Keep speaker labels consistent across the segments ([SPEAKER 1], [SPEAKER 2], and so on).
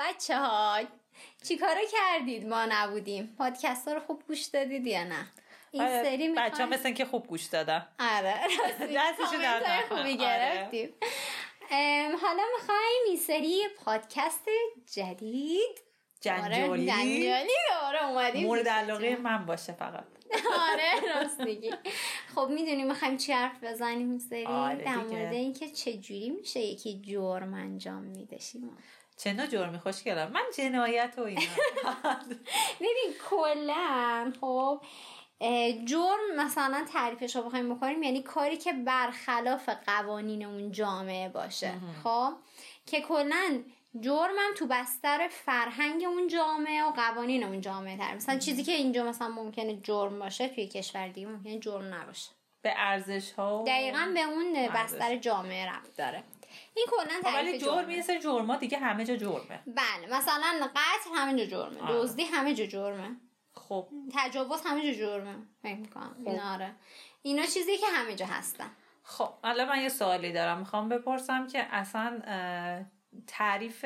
[SPEAKER 1] بچه ها چیکارا کردید؟ ما نبودیم. پادکست ها رو خوب گوش دادید یا نه؟ این
[SPEAKER 2] آره،
[SPEAKER 1] سری
[SPEAKER 2] بچه ها مثل که خوب گوش دادن.
[SPEAKER 1] آره.
[SPEAKER 2] دستشون.
[SPEAKER 1] خوبی
[SPEAKER 2] آره.
[SPEAKER 1] گرفتیم. حالا می‌خوایم این سری پادکست جدید.
[SPEAKER 2] جنجالی.
[SPEAKER 1] آره جنجالی آره اومدیم
[SPEAKER 2] مورد. علاقه من باشه فقط.
[SPEAKER 1] آره راست میگی. خب می‌دونی می‌خوایم چی حرف بزنیم سری.
[SPEAKER 2] آره
[SPEAKER 1] در. مورد اینکه چجوری میشه یکی جرم انجام میده شیما؟
[SPEAKER 2] چه نوع جرمی خوشگلم من جنایت و اینا.
[SPEAKER 1] ببین کلا خب جرم مثلا تعریفش رو بخوایم بکنیم یعنی کاری که برخلاف قوانین اون جامعه باشه. خب که کلا جرمم تو بستر فرهنگ اون جامعه و قوانین اون جامعه تر. مثلا چیزی که اینجا مثلا ممکنه جرم باشه توی کشور دیگه ممکنه جرم نباشه.
[SPEAKER 2] به ارزش ها
[SPEAKER 1] دقیقا به اون. بستر جامعه ربط داره. این کلا
[SPEAKER 2] خب ولی
[SPEAKER 1] تعریف
[SPEAKER 2] جرم
[SPEAKER 1] جرمه.
[SPEAKER 2] می‌رسه جرما دیگه همه جا جرمه.
[SPEAKER 1] بله مثلا قتل همه جا جرمه. دزدی همه جا جرمه.
[SPEAKER 2] خب.
[SPEAKER 1] تجاوز همه جا جرمه فکر می‌کنم.
[SPEAKER 2] خب.
[SPEAKER 1] اینا آره. اینا چیزی که همه جا هستن.
[SPEAKER 2] خب الان من یه سوالی دارم. می‌خوام بپرسم که اصلا تعریف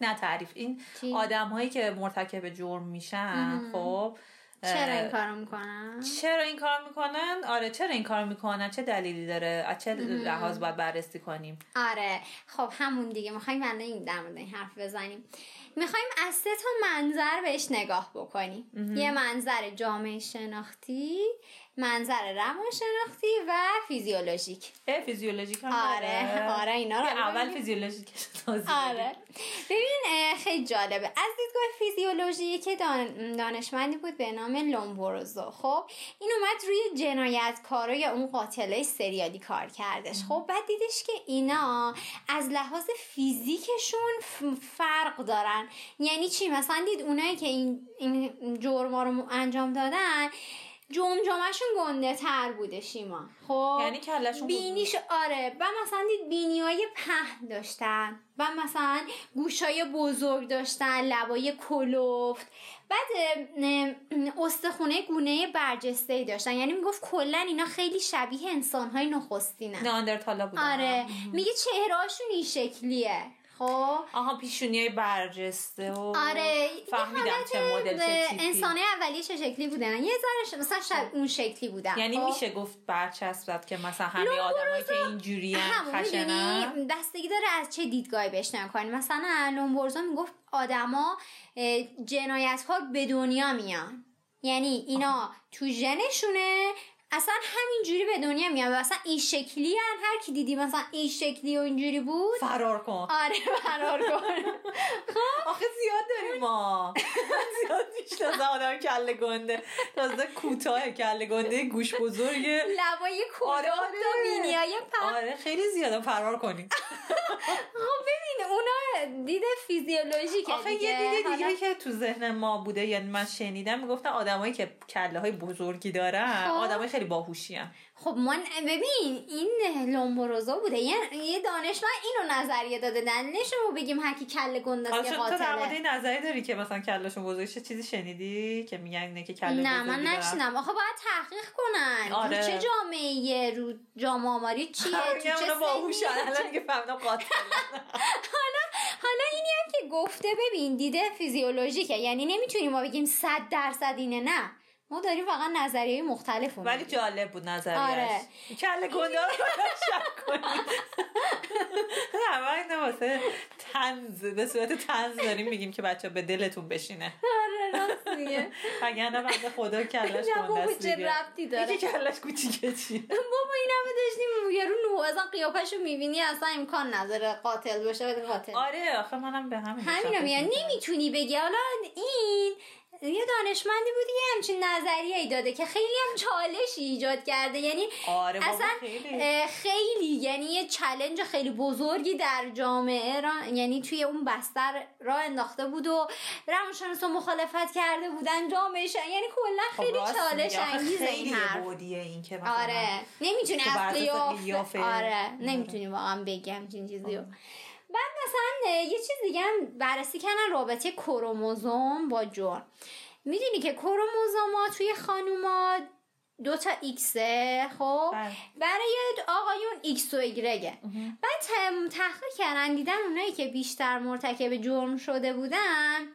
[SPEAKER 2] نه تعریف این؟ آدم هایی که مرتکب جرم میشن خب
[SPEAKER 1] چرا این کارو می‌کنن؟
[SPEAKER 2] چرا این کار می‌کنن؟ آره چرا این کار می‌کنن؟ چه دلیلی داره؟ از چه لحاظ باید بررسی کنیم؟
[SPEAKER 1] آره خب همون دیگه. می‌خوایم الان این در مورد این حرف بزنیم. می‌خوایم از سه تا منظر بهش نگاه بکنیم. یه منظر جامعه شناختی منظر روان شناختی و فیزیولوژیک.
[SPEAKER 2] فیزیولوژیک هم
[SPEAKER 1] آره
[SPEAKER 2] داره؟
[SPEAKER 1] آره اینا رو
[SPEAKER 2] اول. فیزیولوژیک
[SPEAKER 1] آره. ببین خیلی جالبه. از دیدگاه فیزیولوژی که دان- دانشمندی بود به نام لومبروزو خب این اومد روی جنایتکارای اون قاتلای سریالی کار کردش. خب بعد دیدش که اینا از لحاظ فیزیکشون فرق دارن. یعنی چی؟ مثلا دید اونایی که این, این جرما رو انجام دادن جمجمهشون گنده تر بوده شیما. خب
[SPEAKER 2] یعنی کلشون
[SPEAKER 1] بینیش آره. و مثلا دید بینی های پهن داشتن. و مثلا گوش های بزرگ داشتن لبای کلفت. بعد استخونه گونه برجسته ای داشتن. یعنی می‌گفت کلا اینا خیلی شبیه انسان های نخستینن.
[SPEAKER 2] ناندرتالا بودن.
[SPEAKER 1] آره. میگه چهرهاشون این شکلیه. خب.
[SPEAKER 2] آها پیشونی های برجسته و
[SPEAKER 1] آره
[SPEAKER 2] فهمیدم چه مدل چه تیپی.
[SPEAKER 1] انسان اولیه چه شکلی بودن؟ یه ذره مثلا شب اون شکلی بودن
[SPEAKER 2] یعنی
[SPEAKER 1] خب؟
[SPEAKER 2] میشه گفت برچسبت که مثلا همه آدمایی که اینجوری خشنن
[SPEAKER 1] بستگی داره از چه دیدگاهی بهش نگاه کنی. مثلا لومبرزو می‌گفت آدما جنایتکار به دنیا میان. یعنی اینا تو ژنشونه اصلا همینجوری به دنیا میان و اصلا این شکلی هن. هر کی دیدی مثلا این شکلی و اینجوری بود؟
[SPEAKER 2] فرار کن.
[SPEAKER 1] آره فرار کن.
[SPEAKER 2] آخه زیاد داریم ما. زیاد می‌شناسم آدم کله گنده. تازه کوتاه کله گنده گوش بزرگه
[SPEAKER 1] لبای
[SPEAKER 2] آره
[SPEAKER 1] کلفت و بینیای پهن
[SPEAKER 2] آره خیلی زیاده فرار کنیم
[SPEAKER 1] خب ببین اونا دید فیزیولوژیکه
[SPEAKER 2] آخه. یه
[SPEAKER 1] حالا-
[SPEAKER 2] دیگه که تو ذهن ما بوده یعنی من شنیدم می‌گفتن آدمایی که کله های بزرگی دارن
[SPEAKER 1] خب.
[SPEAKER 2] آدمای خیلی باهوشی.
[SPEAKER 1] خب من ببین این لومبروزو بوده. یه, یه دانشمند اینو نظریه داده. دلیلش رو بگیم هرکی کله گنده است
[SPEAKER 2] حالا
[SPEAKER 1] که
[SPEAKER 2] چون تو در مورد
[SPEAKER 1] قاتله
[SPEAKER 2] این نظری داری که مثلا کلشون بزرگ چه چیزی شنیدی که میگن اینه که کله
[SPEAKER 1] نه من؟ نشنم. آخه باید تحقیق کنن.
[SPEAKER 2] آره.
[SPEAKER 1] رو چه جامعه رو جامعه آماری چیه؟ تو
[SPEAKER 2] میگم
[SPEAKER 1] چه؟
[SPEAKER 2] باهوشن. الان دیگه فهمیدم قاتلن
[SPEAKER 1] حالا اینی هم که گفته. ببین دیده فیزیولوژیکه. یعنی نمی‌تونیم ما بگیم صد درصد اینه. نه. ما داریم فقط نظریه مختلف
[SPEAKER 2] ولی جالب بود نظریش
[SPEAKER 1] آره.
[SPEAKER 2] کله گنده رو شک کنید نه واسه تنز به صورت تنز داریم میگیم که بچه به دلتون بشینه.
[SPEAKER 1] آره راست میگه.
[SPEAKER 2] وگرنه بنده خدا کلش
[SPEAKER 1] نه
[SPEAKER 2] گنده است
[SPEAKER 1] چه ربطی داره؟
[SPEAKER 2] یکی کلش کوچیکه چیه
[SPEAKER 1] بابا این همه داشتیم یه رو نو اصلا قیافش رو می‌بینی اصلا امکان نداره قاتل باشه قاتل.
[SPEAKER 2] آره آخه منم به همین
[SPEAKER 1] همین رو میگن. نمی‌تونی بگی. حالا این یه دانشمندی بودی یه همچین نظریه ای داده که خیلی هم چالشی ایجاد کرده. یعنی
[SPEAKER 2] آره
[SPEAKER 1] اصلا
[SPEAKER 2] خیلی.
[SPEAKER 1] خیلی یعنی یه چلنج خیلی بزرگی در جامعه را یعنی توی اون بستر را انداخته بود و روانشناسا مخالفت کرده بودن جامعه یعنی کلا
[SPEAKER 2] خب
[SPEAKER 1] خیلی چالش انگیز این حرف.
[SPEAKER 2] بودیه این که مثلا
[SPEAKER 1] آره. نمی‌تونی قیافه. آره. نمی‌تونی واقعا بگی همچین چیزی بعد مثلا یه چیز دیگه هم بررسی کردن رابطه کروموزوم با جرم. می‌دونی که کروموزوما توی خانوما دو تا ایکسه خب؟
[SPEAKER 2] بله.
[SPEAKER 1] برای آقایون ایکس و ایگرگه بعد تحقیق کردن دیدن اونایی که بیشتر مرتکب جرم شده بودن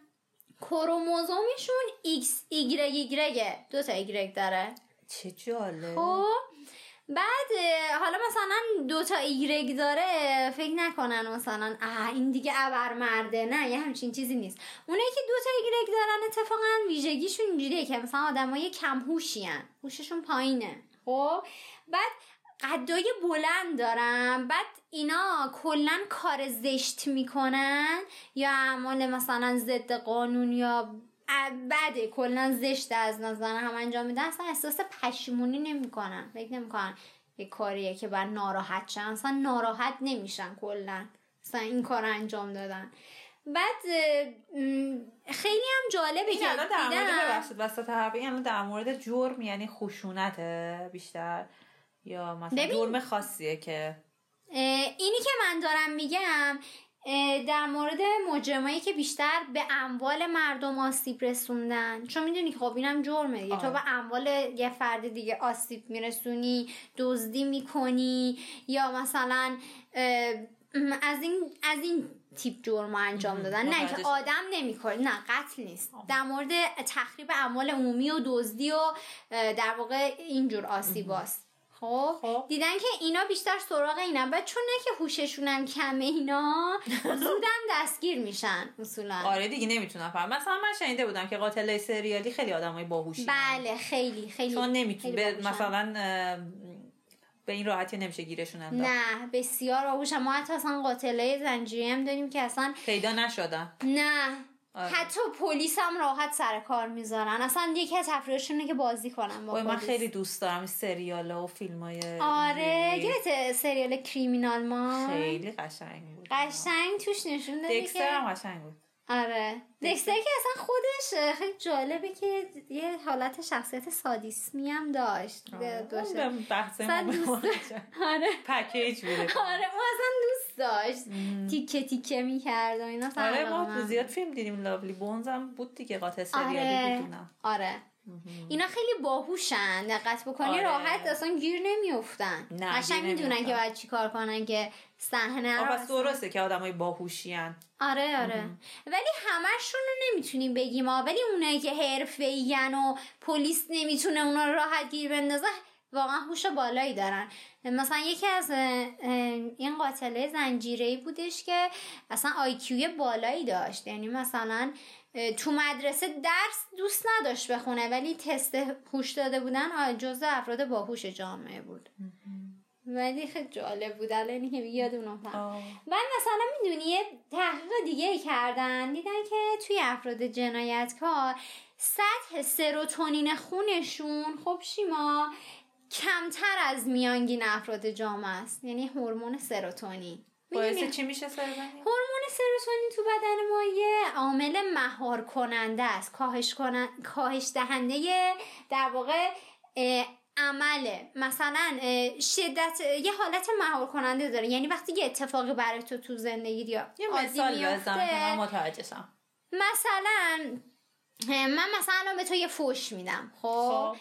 [SPEAKER 1] کروموزومشون ایکس ایگرگ ایگرگه دو تا ایگرگ داره.
[SPEAKER 2] چه جالب.
[SPEAKER 1] خب؟ بعد حالا مثلا دو تا ایگرگ داره فکر نکنن مثلا این دیگه ابر مرده نه یه همچین چیزی نیست. اونایی که دو تا ایگرگ دارن اتفاقا ویژگیشون اینجوریه که مثلا آدمای کم هوشی هوششون پایینه. خب بعد قدای بلند دارن. بعد اینا کلا کار زشت می‌کنن. یا اعمال مثلا ضد قانون یا بده. کلا زشت از نظر هم انجام میدن. اصلا احساس پشیمونی نمی‌کنن فکر نمی‌کنن یه کاریه که بر ناراحت شن. اصلا ناراحت نمیشن کلا. اصلا این کار انجام دادن. بعد خیلی هم جالبه
[SPEAKER 2] این
[SPEAKER 1] که
[SPEAKER 2] الان در مورد ببخشید وسط حرف این الان در مورد جرم یعنی خشونت بیشتر؟ یا مثلا
[SPEAKER 1] ببین.
[SPEAKER 2] جرم خاصیه که؟
[SPEAKER 1] اینی که من دارم میگم در مورد مجرمایی که بیشتر به اموال مردم آسیب رسوندن. چون می‌دونی که خب اینم جرمه دیگه. تو
[SPEAKER 2] آره.
[SPEAKER 1] به اموال یه فرد دیگه آسیب میرسونی دزدی می‌کنی یا مثلا از این از این تیپ جرم انجام. دادن. نه که. آدم نمی‌کنه. نه قتل نیست. در مورد تخریب اموال عمومی و دزدی و در واقع اینجور آسیباست خب
[SPEAKER 2] خب.
[SPEAKER 1] دیدن که اینا بیشتر سراغ اینن بعد چون نه که هوششون هم کمه اینا زودم دستگیر میشن اصولا.
[SPEAKER 2] آره دیگه نمی‌تونم فهم مثلا من شنیده بودم که قاتل سریالی خیلی آدمای باهوشی
[SPEAKER 1] بله خیلی خیلی
[SPEAKER 2] چون نمی‌تونه. مثلا به این راحتی نمیشه گیرشون انداخت.
[SPEAKER 1] نه بسیار باهوشن. ما حتی اصلا قاتله زنجیری هم داریم که اصلا
[SPEAKER 2] پیدا نشدن.
[SPEAKER 1] نه.
[SPEAKER 2] آره.
[SPEAKER 1] حتی پلیس هم راحت سر کار می‌ذارن. اصلا یکی از تفریحشونه که بازی کنن با
[SPEAKER 2] من. خیلی دوست دارم سریال و فیلم های
[SPEAKER 1] آره یادت سریال کریمینال ما.
[SPEAKER 2] خیلی قشنگ بود.
[SPEAKER 1] قشنگ توش نشون داده
[SPEAKER 2] دکستر هم قشنگ بود.
[SPEAKER 1] آره. دکستر که اصلا خودش خیلی جالبه که یه حالت شخصیت سادیسمی هم داشت.
[SPEAKER 2] آره. به بحث ما
[SPEAKER 1] آره.
[SPEAKER 2] پکیج بوده
[SPEAKER 1] آره اون اصلا دوست داشت. تیکه تیکه می‌کرد و اینا.
[SPEAKER 2] آره ما زیاد فیلم دیدیم. لاولی بونز هم بود دیگه. قاتل سریالی
[SPEAKER 1] آره.
[SPEAKER 2] بود.
[SPEAKER 1] آره. اینا خیلی باهوشن. دقت بکنی
[SPEAKER 2] آره.
[SPEAKER 1] راحت. اصلا گیر نمیافتن. قشنگ می‌دونن. که باید چیکار کنن که صحنه رو
[SPEAKER 2] پس درسته که آدمای باهوشی ان
[SPEAKER 1] آره آره. ولی همشون رو نمی‌تونیم بگیم ها ولی اونایی که حرفه و پلیس نمی‌تونه اونا رو راحت گیر بندازه واقعا هوش بالایی دارن. مثلا یکی از این قاتله زنجیره بودش که اصلا آیکیوی بالایی داشت. یعنی مثلا تو مدرسه درس دوست نداشت بخونه ولی تست هوش داده بودن جزء افراد باهوش جامعه بود. ولی خیلی جالب بود. الان که یادم افتاد و مثلا می‌دونی یه تحقیق دیگه کردن. دیدن که توی افراد جنایتکار سطح سروتونین خونشون خب شیما کمتر از میانگین افراد جامعه است. یعنی هورمون سروتونین.
[SPEAKER 2] باعث چی میشه سربنی؟
[SPEAKER 1] هورمون سروتونین تو بدن ما یه عامل مهار کننده است. کاهش کنن... کاهش دهنده در واقع عمله. مثلا شدت یه حالت مهار کننده داره. یعنی وقتی یه اتفاقی برای تو تو زندگی یا
[SPEAKER 2] مثال متوجه شم.
[SPEAKER 1] مثلا من مثلا الان به تو یه فوش میدم خب؟
[SPEAKER 2] خب.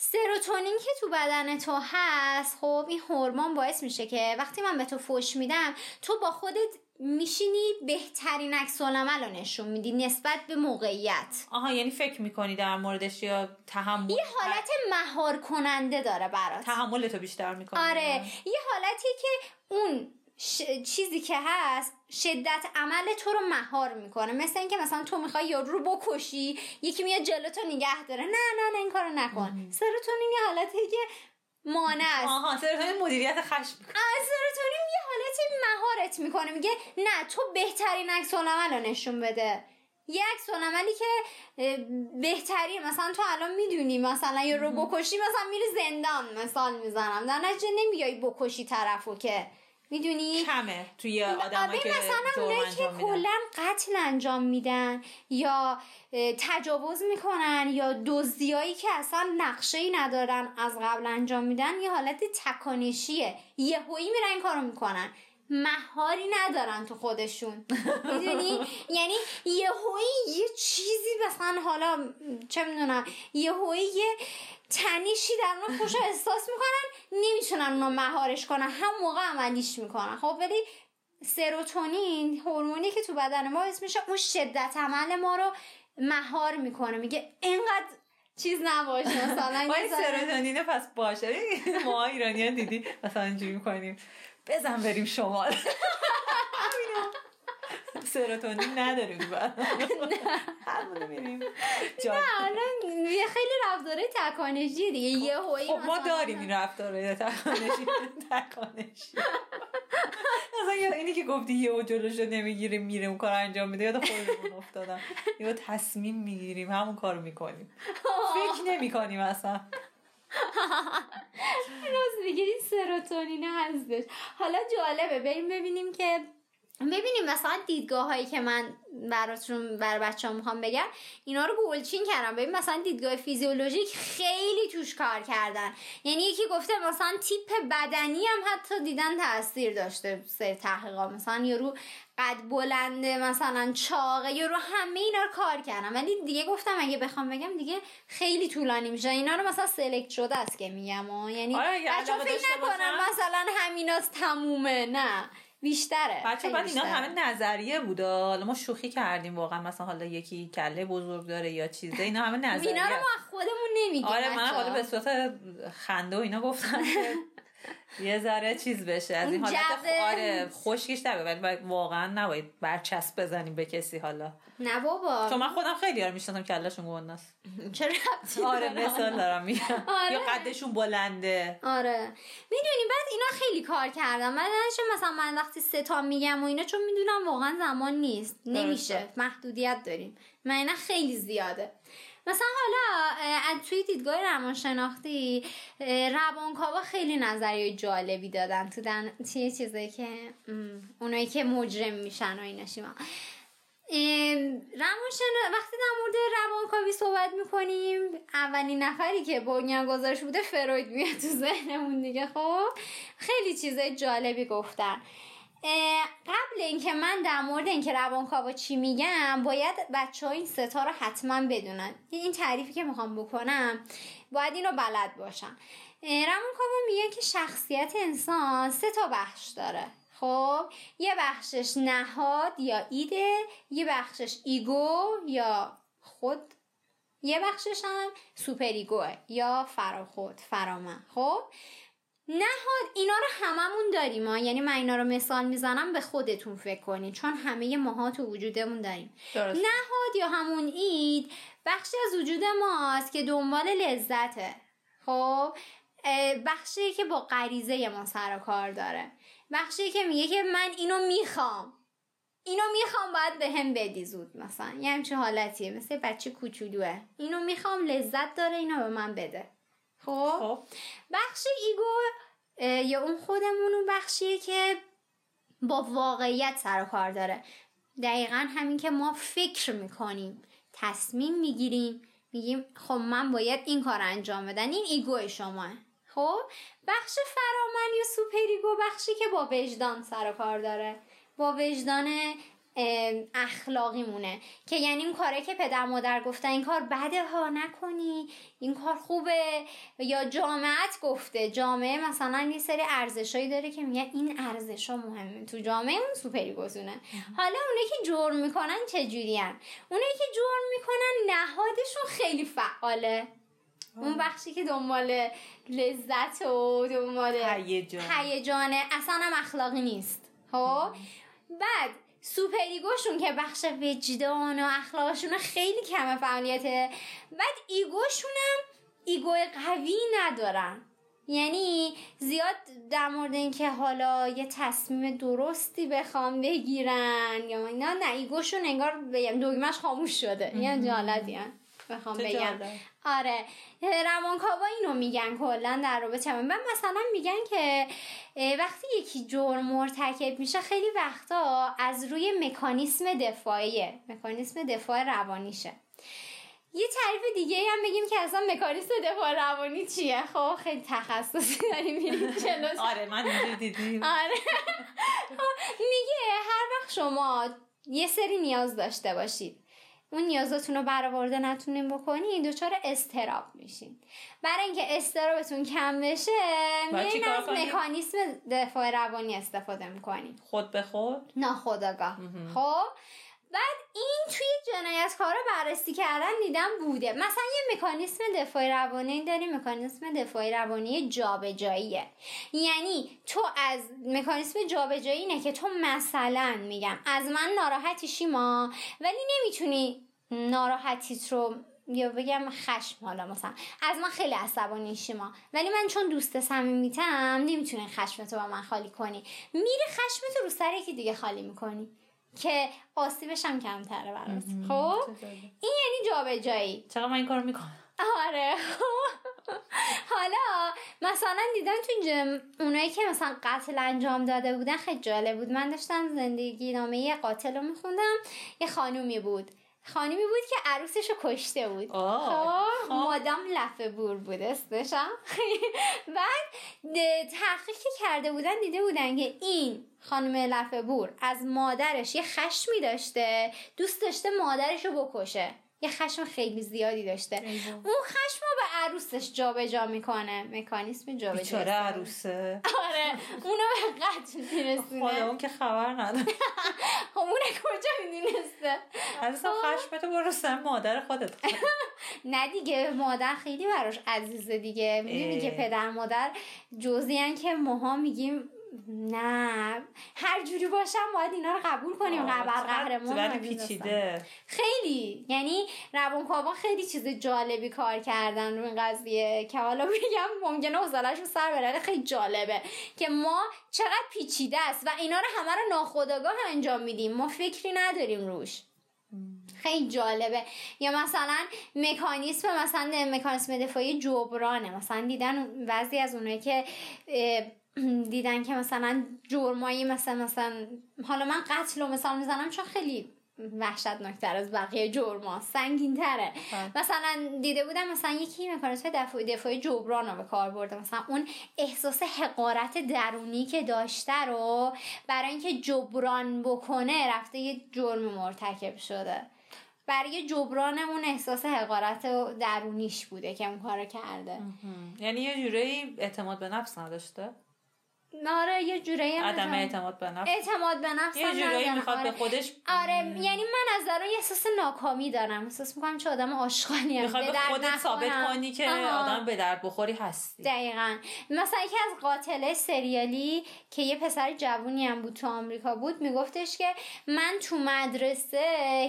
[SPEAKER 1] سروتونین که تو بدن تو هست خب این هورمون باعث میشه که وقتی من به تو فوش میدم تو با خودت میشینی بهترین عکس العمل رو نشون میدی نسبت به موقعیت.
[SPEAKER 2] آها یعنی فکر می‌کنی در موردش یا تحمل؟
[SPEAKER 1] یه حالت مهار کننده داره برات.
[SPEAKER 2] تحمل تو بیشتر می‌کنی.
[SPEAKER 1] آره یه حالتی که اون ش... چیزی که هست شدت عمل تو رو مهار می‌کنه. مثل اینکه مثلا تو می‌خوای یارو رو بکشی یکی میاد جلو تو نگه داره. نه نه نه این کارو نکن. سروتونین یه حالتی که مانع است.
[SPEAKER 2] آها سرطان مدیریت خشم.
[SPEAKER 1] حالتی مهارت می‌کنه میگه نه تو بهترین عکس العمل رو نشون بده. یه عکس العملی که بهتری مثلا تو الان می‌دونی مثلا یه رو بکشی مثلا میری زندان مثال می‌زنم. در نتیجه نمیای بکشی طرفو که. می‌دونی؟
[SPEAKER 2] کمه توی آدمایی
[SPEAKER 1] آبی
[SPEAKER 2] که
[SPEAKER 1] مثلا اونایی که
[SPEAKER 2] انجام میدن.
[SPEAKER 1] کلا قتل انجام میدن یا تجاوز می‌کنن یا دزدیایی که اصلا نقشه ای ندارن از قبل انجام میدن یه حالت تکانشیه. یهویی میرن کارو می‌کنن. مهاری ندارن تو خودشون. می‌دونی؟ یعنی یه یه چیزی مثلا حالا چه می‌دونم یه یه تنیشی در اون خوش احساس می‌کنن نمی‌تونن اونو مهارش کنن. هم موقع عملیش می‌کنن. خب ولی سروتونین هورمونی که تو بدن ما اسمش اون شدت عمل ما رو مهار می‌کنه. میگه اینقدر چیز نباشه. مثلا
[SPEAKER 2] سروتونین پس باشه. ما ایرانی دیدی مثلا اینجوری می‌کنیم. بزن بریم شمال. سروتونین نداریم همونه میریم
[SPEAKER 1] نه یه خیلی رفتاره تکانشی دیگه. یه هوی
[SPEAKER 2] خب ما داریم این رفتاره تکانشی. تکانشی. مثلا اینی که گفتی یه جلوشو نمی‌گیریم میریم اون کار انجام میده. یاد خودمون افتادم. یا تصمیم می‌گیریم همون کارو می‌کنیم. فکر نمی‌کنیم اصلا.
[SPEAKER 1] راست بگیرید سروتونین هستش. حالا جالبه بریم ببینیم که ببینیم مثلا دیدگاه هایی که من براتون بر بچه می‌خوام بگم اینا رو گلچین کردم. ببین مثلا دیدگاه فیزیولوژیک خیلی توش کار کردن. یعنی یکی گفته مثلا تیپ بدنی هم حتی دیدن تاثیر داشته سر تحقیقات. مثلا یارو قد بلنده مثلا چاقه یارو همه اینا رو کار کردم. ولی دیگه گفتم اگه بخوام بگم دیگه خیلی طولانی میشه اینا رو مثلا سلکت شده است که میگم یعنی
[SPEAKER 2] آره،
[SPEAKER 1] بچه فکر نکنم مثلا همیناست تمومه. نه بیشتره.
[SPEAKER 2] بچه بعد اینا همه نظریه بوده. حالا ما شوخی کردیم واقعا. مثلا حالا یکی کله بزرگ داره یا چیزه اینا همه نظریه
[SPEAKER 1] اینا رو ما خودمون نمیگیم
[SPEAKER 2] آره من حالا به صورت خنده و اینا گفتم یه ذره چیز بشه. از این حالت آره خوشگیش ولی واقعا نباید برچسب بزنیم به کسی حالا.
[SPEAKER 1] نه بابا.
[SPEAKER 2] چون من خودم خیلی ها می‌شناسم کلشون گنده است
[SPEAKER 1] چرا
[SPEAKER 2] آره مثال دارم میگم. آره. یا قدشون بلنده.
[SPEAKER 1] آره. می‌دونی بعد اینا خیلی کار کردم من مثلا من وقتی ستا میگم و اینا چون می‌دونم واقعا زمان نیست. نمیشه. محدودیت داریم. من اینا خیلی زیاده. مثلا حالا توی دیدگاه روانشناختی روانکاوا خیلی نظریه جالبی دادن تو دن چیه چیزایی که اونایی که مجرم میشن و اینا شیما. روانشنا وقتی در مورد روانکاوی صحبت می‌کنیم اولین نفری که گذارش بوده فروید میاد تو ذهنمون دیگه خب؟ خیلی چیزای جالبی گفتن. قبل اینکه من در مورد اینکه روانکاوا چی میگم باید بچه ها این ستا رو حتما بدونن. این تعریفی که می‌خوام بکنم باید اینو بلد باشن. روانکاوا میگه که شخصیت انسان سه تا بخش داره. خب یه بخشش نهاد یا id ه یه بخشش ego یا خود یه بخشش هم superego ه یا فراخود فرامن. خب نهاد اینا رو هممون داریم ها. یعنی من اینا رو مثال می‌زنم به خودتون فکر کنید چون همه ماها تو وجودمون داریم. درست. نهاد یا همون id بخشی از وجود ماست که دنبال لذته. خب؟ بخشی که با غریزه ما سر و کار داره. بخشی که میگه که من اینو می‌خوام. اینو می‌خوام باید به هم بدی زود مثلا. یه همچه حالتیه. مثل بچه کوچولوه. اینو می‌خوام لذت داره اینو به من بده. خب, خب. بخش ایگو یا اون خودمون اون بخشیه که با واقعیت سر و کار داره. دقیقا همین که ما فکر می‌کنیم تصمیم می‌گیریم میگیم خب من باید این کار انجام بدم این ego شما. خب؟ بخش فرامن یا superego بخشی که با وجدان سر و کار داره. با وجدان اخلاقی مونه که یعنی این کاره که پدر مادر گفتن این کار بده ها نکنی. این کار خوبه. یا جامعت گفته. جامعه مثلا یه سری ارزشایی داره که میگن این ارزش ها مهمه. تو جامعه اون superego تونه حالا اونه که جرم می‌کنن چجورین اونه که جرم می‌کنن نهادشون خیلی فعاله. اون بخشی که دنبال لذت و دنبال هیجانه. اصلا هم اخلاقی نیست. خب؟ بعد superego شون که بخش وجدان و اخلاقشون خیلی کمه فعالیته. بعد ego شون هم ego قوی ندارن. یعنی زیاد در مورد اینکه حالا یه تصمیم درستی بخوام بگیرن یا اینا نه ایگوشون انگار بگم دوگمش خاموش شده. یه جالتی بخوام بگم. آره. روانکاوا اینو میگن کلا در رابطه من مثلا میگن که وقتی یکی جرم مرتکب میشه خیلی وقتا از روی مکانیسم دفاعیه. مکانیسم دفاع روانیشه. یه تعریف دیگه هم بگیم که اصلا مکانیسم دفاع روانی چیه؟ خب خیلی تخصصی داریم میریم جلو
[SPEAKER 2] آره من دیدیم.
[SPEAKER 1] آره. میگه هر وقت شما یه سری نیاز داشته باشید. اون نیازاتون رو برآورده نتونین بکنین دچار استراب میشین. برای اینکه استرابتون کم بشه میرین از؟ مکانیسم دفاع روانی استفاده می‌کنین
[SPEAKER 2] خود به خود؟
[SPEAKER 1] ناخداگاه خب؟ بعد این توی جنایتکارا بررسی کردن دیدم بوده. مثلا یه مکانیسم دفاعی روانی داریم مکانیسم دفاعی روانی جابجاییه. یعنی تو از مکانیسم جابجایی اینه که تو مثلا میگم از من ناراحتی شیما ولی نمی‌تونی ناراحتیت رو یا بگم خشم حالا مثلا. از من خیلی عصبانی شیما. ولی من چون دوست صمیمیتم نمی‌تونی خشمتو با من خالی کنی. میری خشمتو رو سر یکی دیگه خالی می‌کنی. که آسیبش هم کمتره برات. خب؟ این یعنی جابجایی.
[SPEAKER 2] چقدر من این کارو می‌کنم؟
[SPEAKER 1] آره. حالا مثلا دیدم تو جم... اونایی که مثلا قتل انجام داده بودن خیلی جالب بود. من داشتم زندگی نامه یه قاتل رو میخوندم. یه خانومی بود. خانومی بود که عروسش رو کشته بود.
[SPEAKER 2] آه.
[SPEAKER 1] خب مادام لفه بور بود اسمشم بعد تحقیق کرده بودن دیده بودن که این خانم لفه بور از مادرش یه خشمی داشته دوست داشته مادرش رو بکشه. یه خشم خیلی زیادی داشته. اون خشم رو به عروسش جابجا می‌کنه. مکانیسم جابجایی
[SPEAKER 2] بیچاره عروسه.
[SPEAKER 1] آره اونو به قتل میرسونه.
[SPEAKER 2] خدا اون که خبر نداره.
[SPEAKER 1] خب اونه کجا می‌دونسته؟
[SPEAKER 2] اصلا خشمتو برو سر مادر خودت.
[SPEAKER 1] نه دیگه مادر خیلی براش عزیزه دیگه. می‌دونی. که پدر مادر جزئی که ماها میگیم نه هر جوری باشم باید اینا رو قبول کنیم
[SPEAKER 2] چقدر-
[SPEAKER 1] قهرمان رو.
[SPEAKER 2] پیچیده.
[SPEAKER 1] خیلی. یعنی روانکاوا خیلی چیز جالبی کار کردن رو این قضیه که حالا بگم ممکنه حوصله‌شون سر بره خیلی جالبه که ما چقدر پیچیده است و اینا رو همه رو ناخودآگاه انجام میدیم. ما فکری نداریم روش. خیلی جالبه. یا مثلا مکانیسم مثلا مکانیسم دفاعی جبرانه. مثلا دیدن بعضی از اونایی که دیدن که مثلا جرمایی مثلا مثلا حالا من قتل رو مثال می‌زنم چون خیلی وحشتناکتر از بقیه جرما سنگین تره. مثلا دیده بودم مثلا یکی مکانیسم دفاعی دفاعی جبران رو به کار برده. مثلا اون احساس حقارت درونی که داشته رو برای اینکه جبران بکنه رفته یه جرم مرتکب شده. برای جبران اون احساس حقارت درونیش بوده که اون کارو کرده.
[SPEAKER 2] یعنی یه جورایی اعتماد به نفس نداشته؟
[SPEAKER 1] آره یه جورایی هم
[SPEAKER 2] عدم
[SPEAKER 1] اعتماد-
[SPEAKER 2] به نفس.
[SPEAKER 1] اعتماد به نفس
[SPEAKER 2] یه
[SPEAKER 1] ندارم.
[SPEAKER 2] می‌خواد به
[SPEAKER 1] آره.
[SPEAKER 2] خودش
[SPEAKER 1] آره یعنی من از درون یه احساس ناکامی دارم. احساس می‌کنم چه آدم آشغالی
[SPEAKER 2] می‌خواد به خودت ثابت کنی که آدم به درد بخوری هستی.
[SPEAKER 1] دقیقا. مثلا یکی از قاتله سریالی که یه پسر جوونی هم بود تو آمریکا بود میگفتش که من تو مدرسه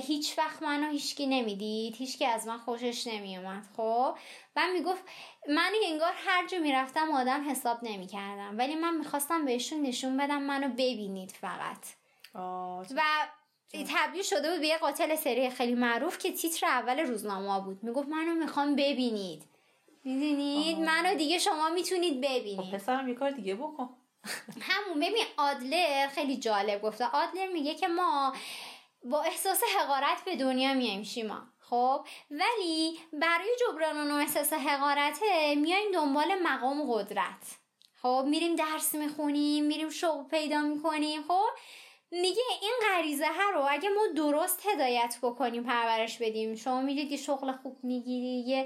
[SPEAKER 1] هیچ وقت منو هیچکی نمی‌دید. هیچکی از من خوشش نمیومد خب؟ و می‌گفت من انگار هر جا می‌رفتم آدم حساب نمی‌کردم. ولی من می‌خواستم بهشون نشون بدم منو ببینید فقط.
[SPEAKER 2] آه،
[SPEAKER 1] و تبدیل شده بود به یه قاتل سری خیلی معروف که تیتر اول روزنامه بود. می‌گفت منو می‌خوام ببینید. می‌دونید. منو دیگه شما می‌تونید
[SPEAKER 2] خب
[SPEAKER 1] ببینید.
[SPEAKER 2] پسرم یه کار دیگه بکن.
[SPEAKER 1] همون ببین آدلر خیلی جالب گفته. آدلر میگه که ما با احساس حقارت به دنیا میایم شیما. خب ولی برای جبران اون احساس حقارته میایم دنبال مقام و قدرت. خب میریم درس می‌خونیم میریم شغل پیدا می‌کنیم. خب میگه این غریزه ها رو اگه ما درست هدایت بکنیم پرورش بدیم. شما میرید یه شغل خوب می‌گیری یه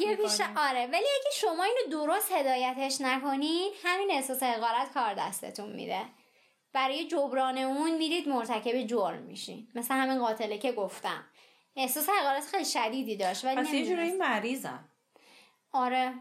[SPEAKER 1] یه. بیشتر آره ولی اگه شما اینو درست هدایتش نکنید همین احساس حقارت کار دستتون میده. برای جبران اون میرید مرتکب جرم میشین. مثل همین قاتله که گفتم. احساس حقارت خیلی شدیدی داشت ولی
[SPEAKER 2] پس یه جورایی
[SPEAKER 1] نمی‌دونست.
[SPEAKER 2] مریضم.
[SPEAKER 1] آره.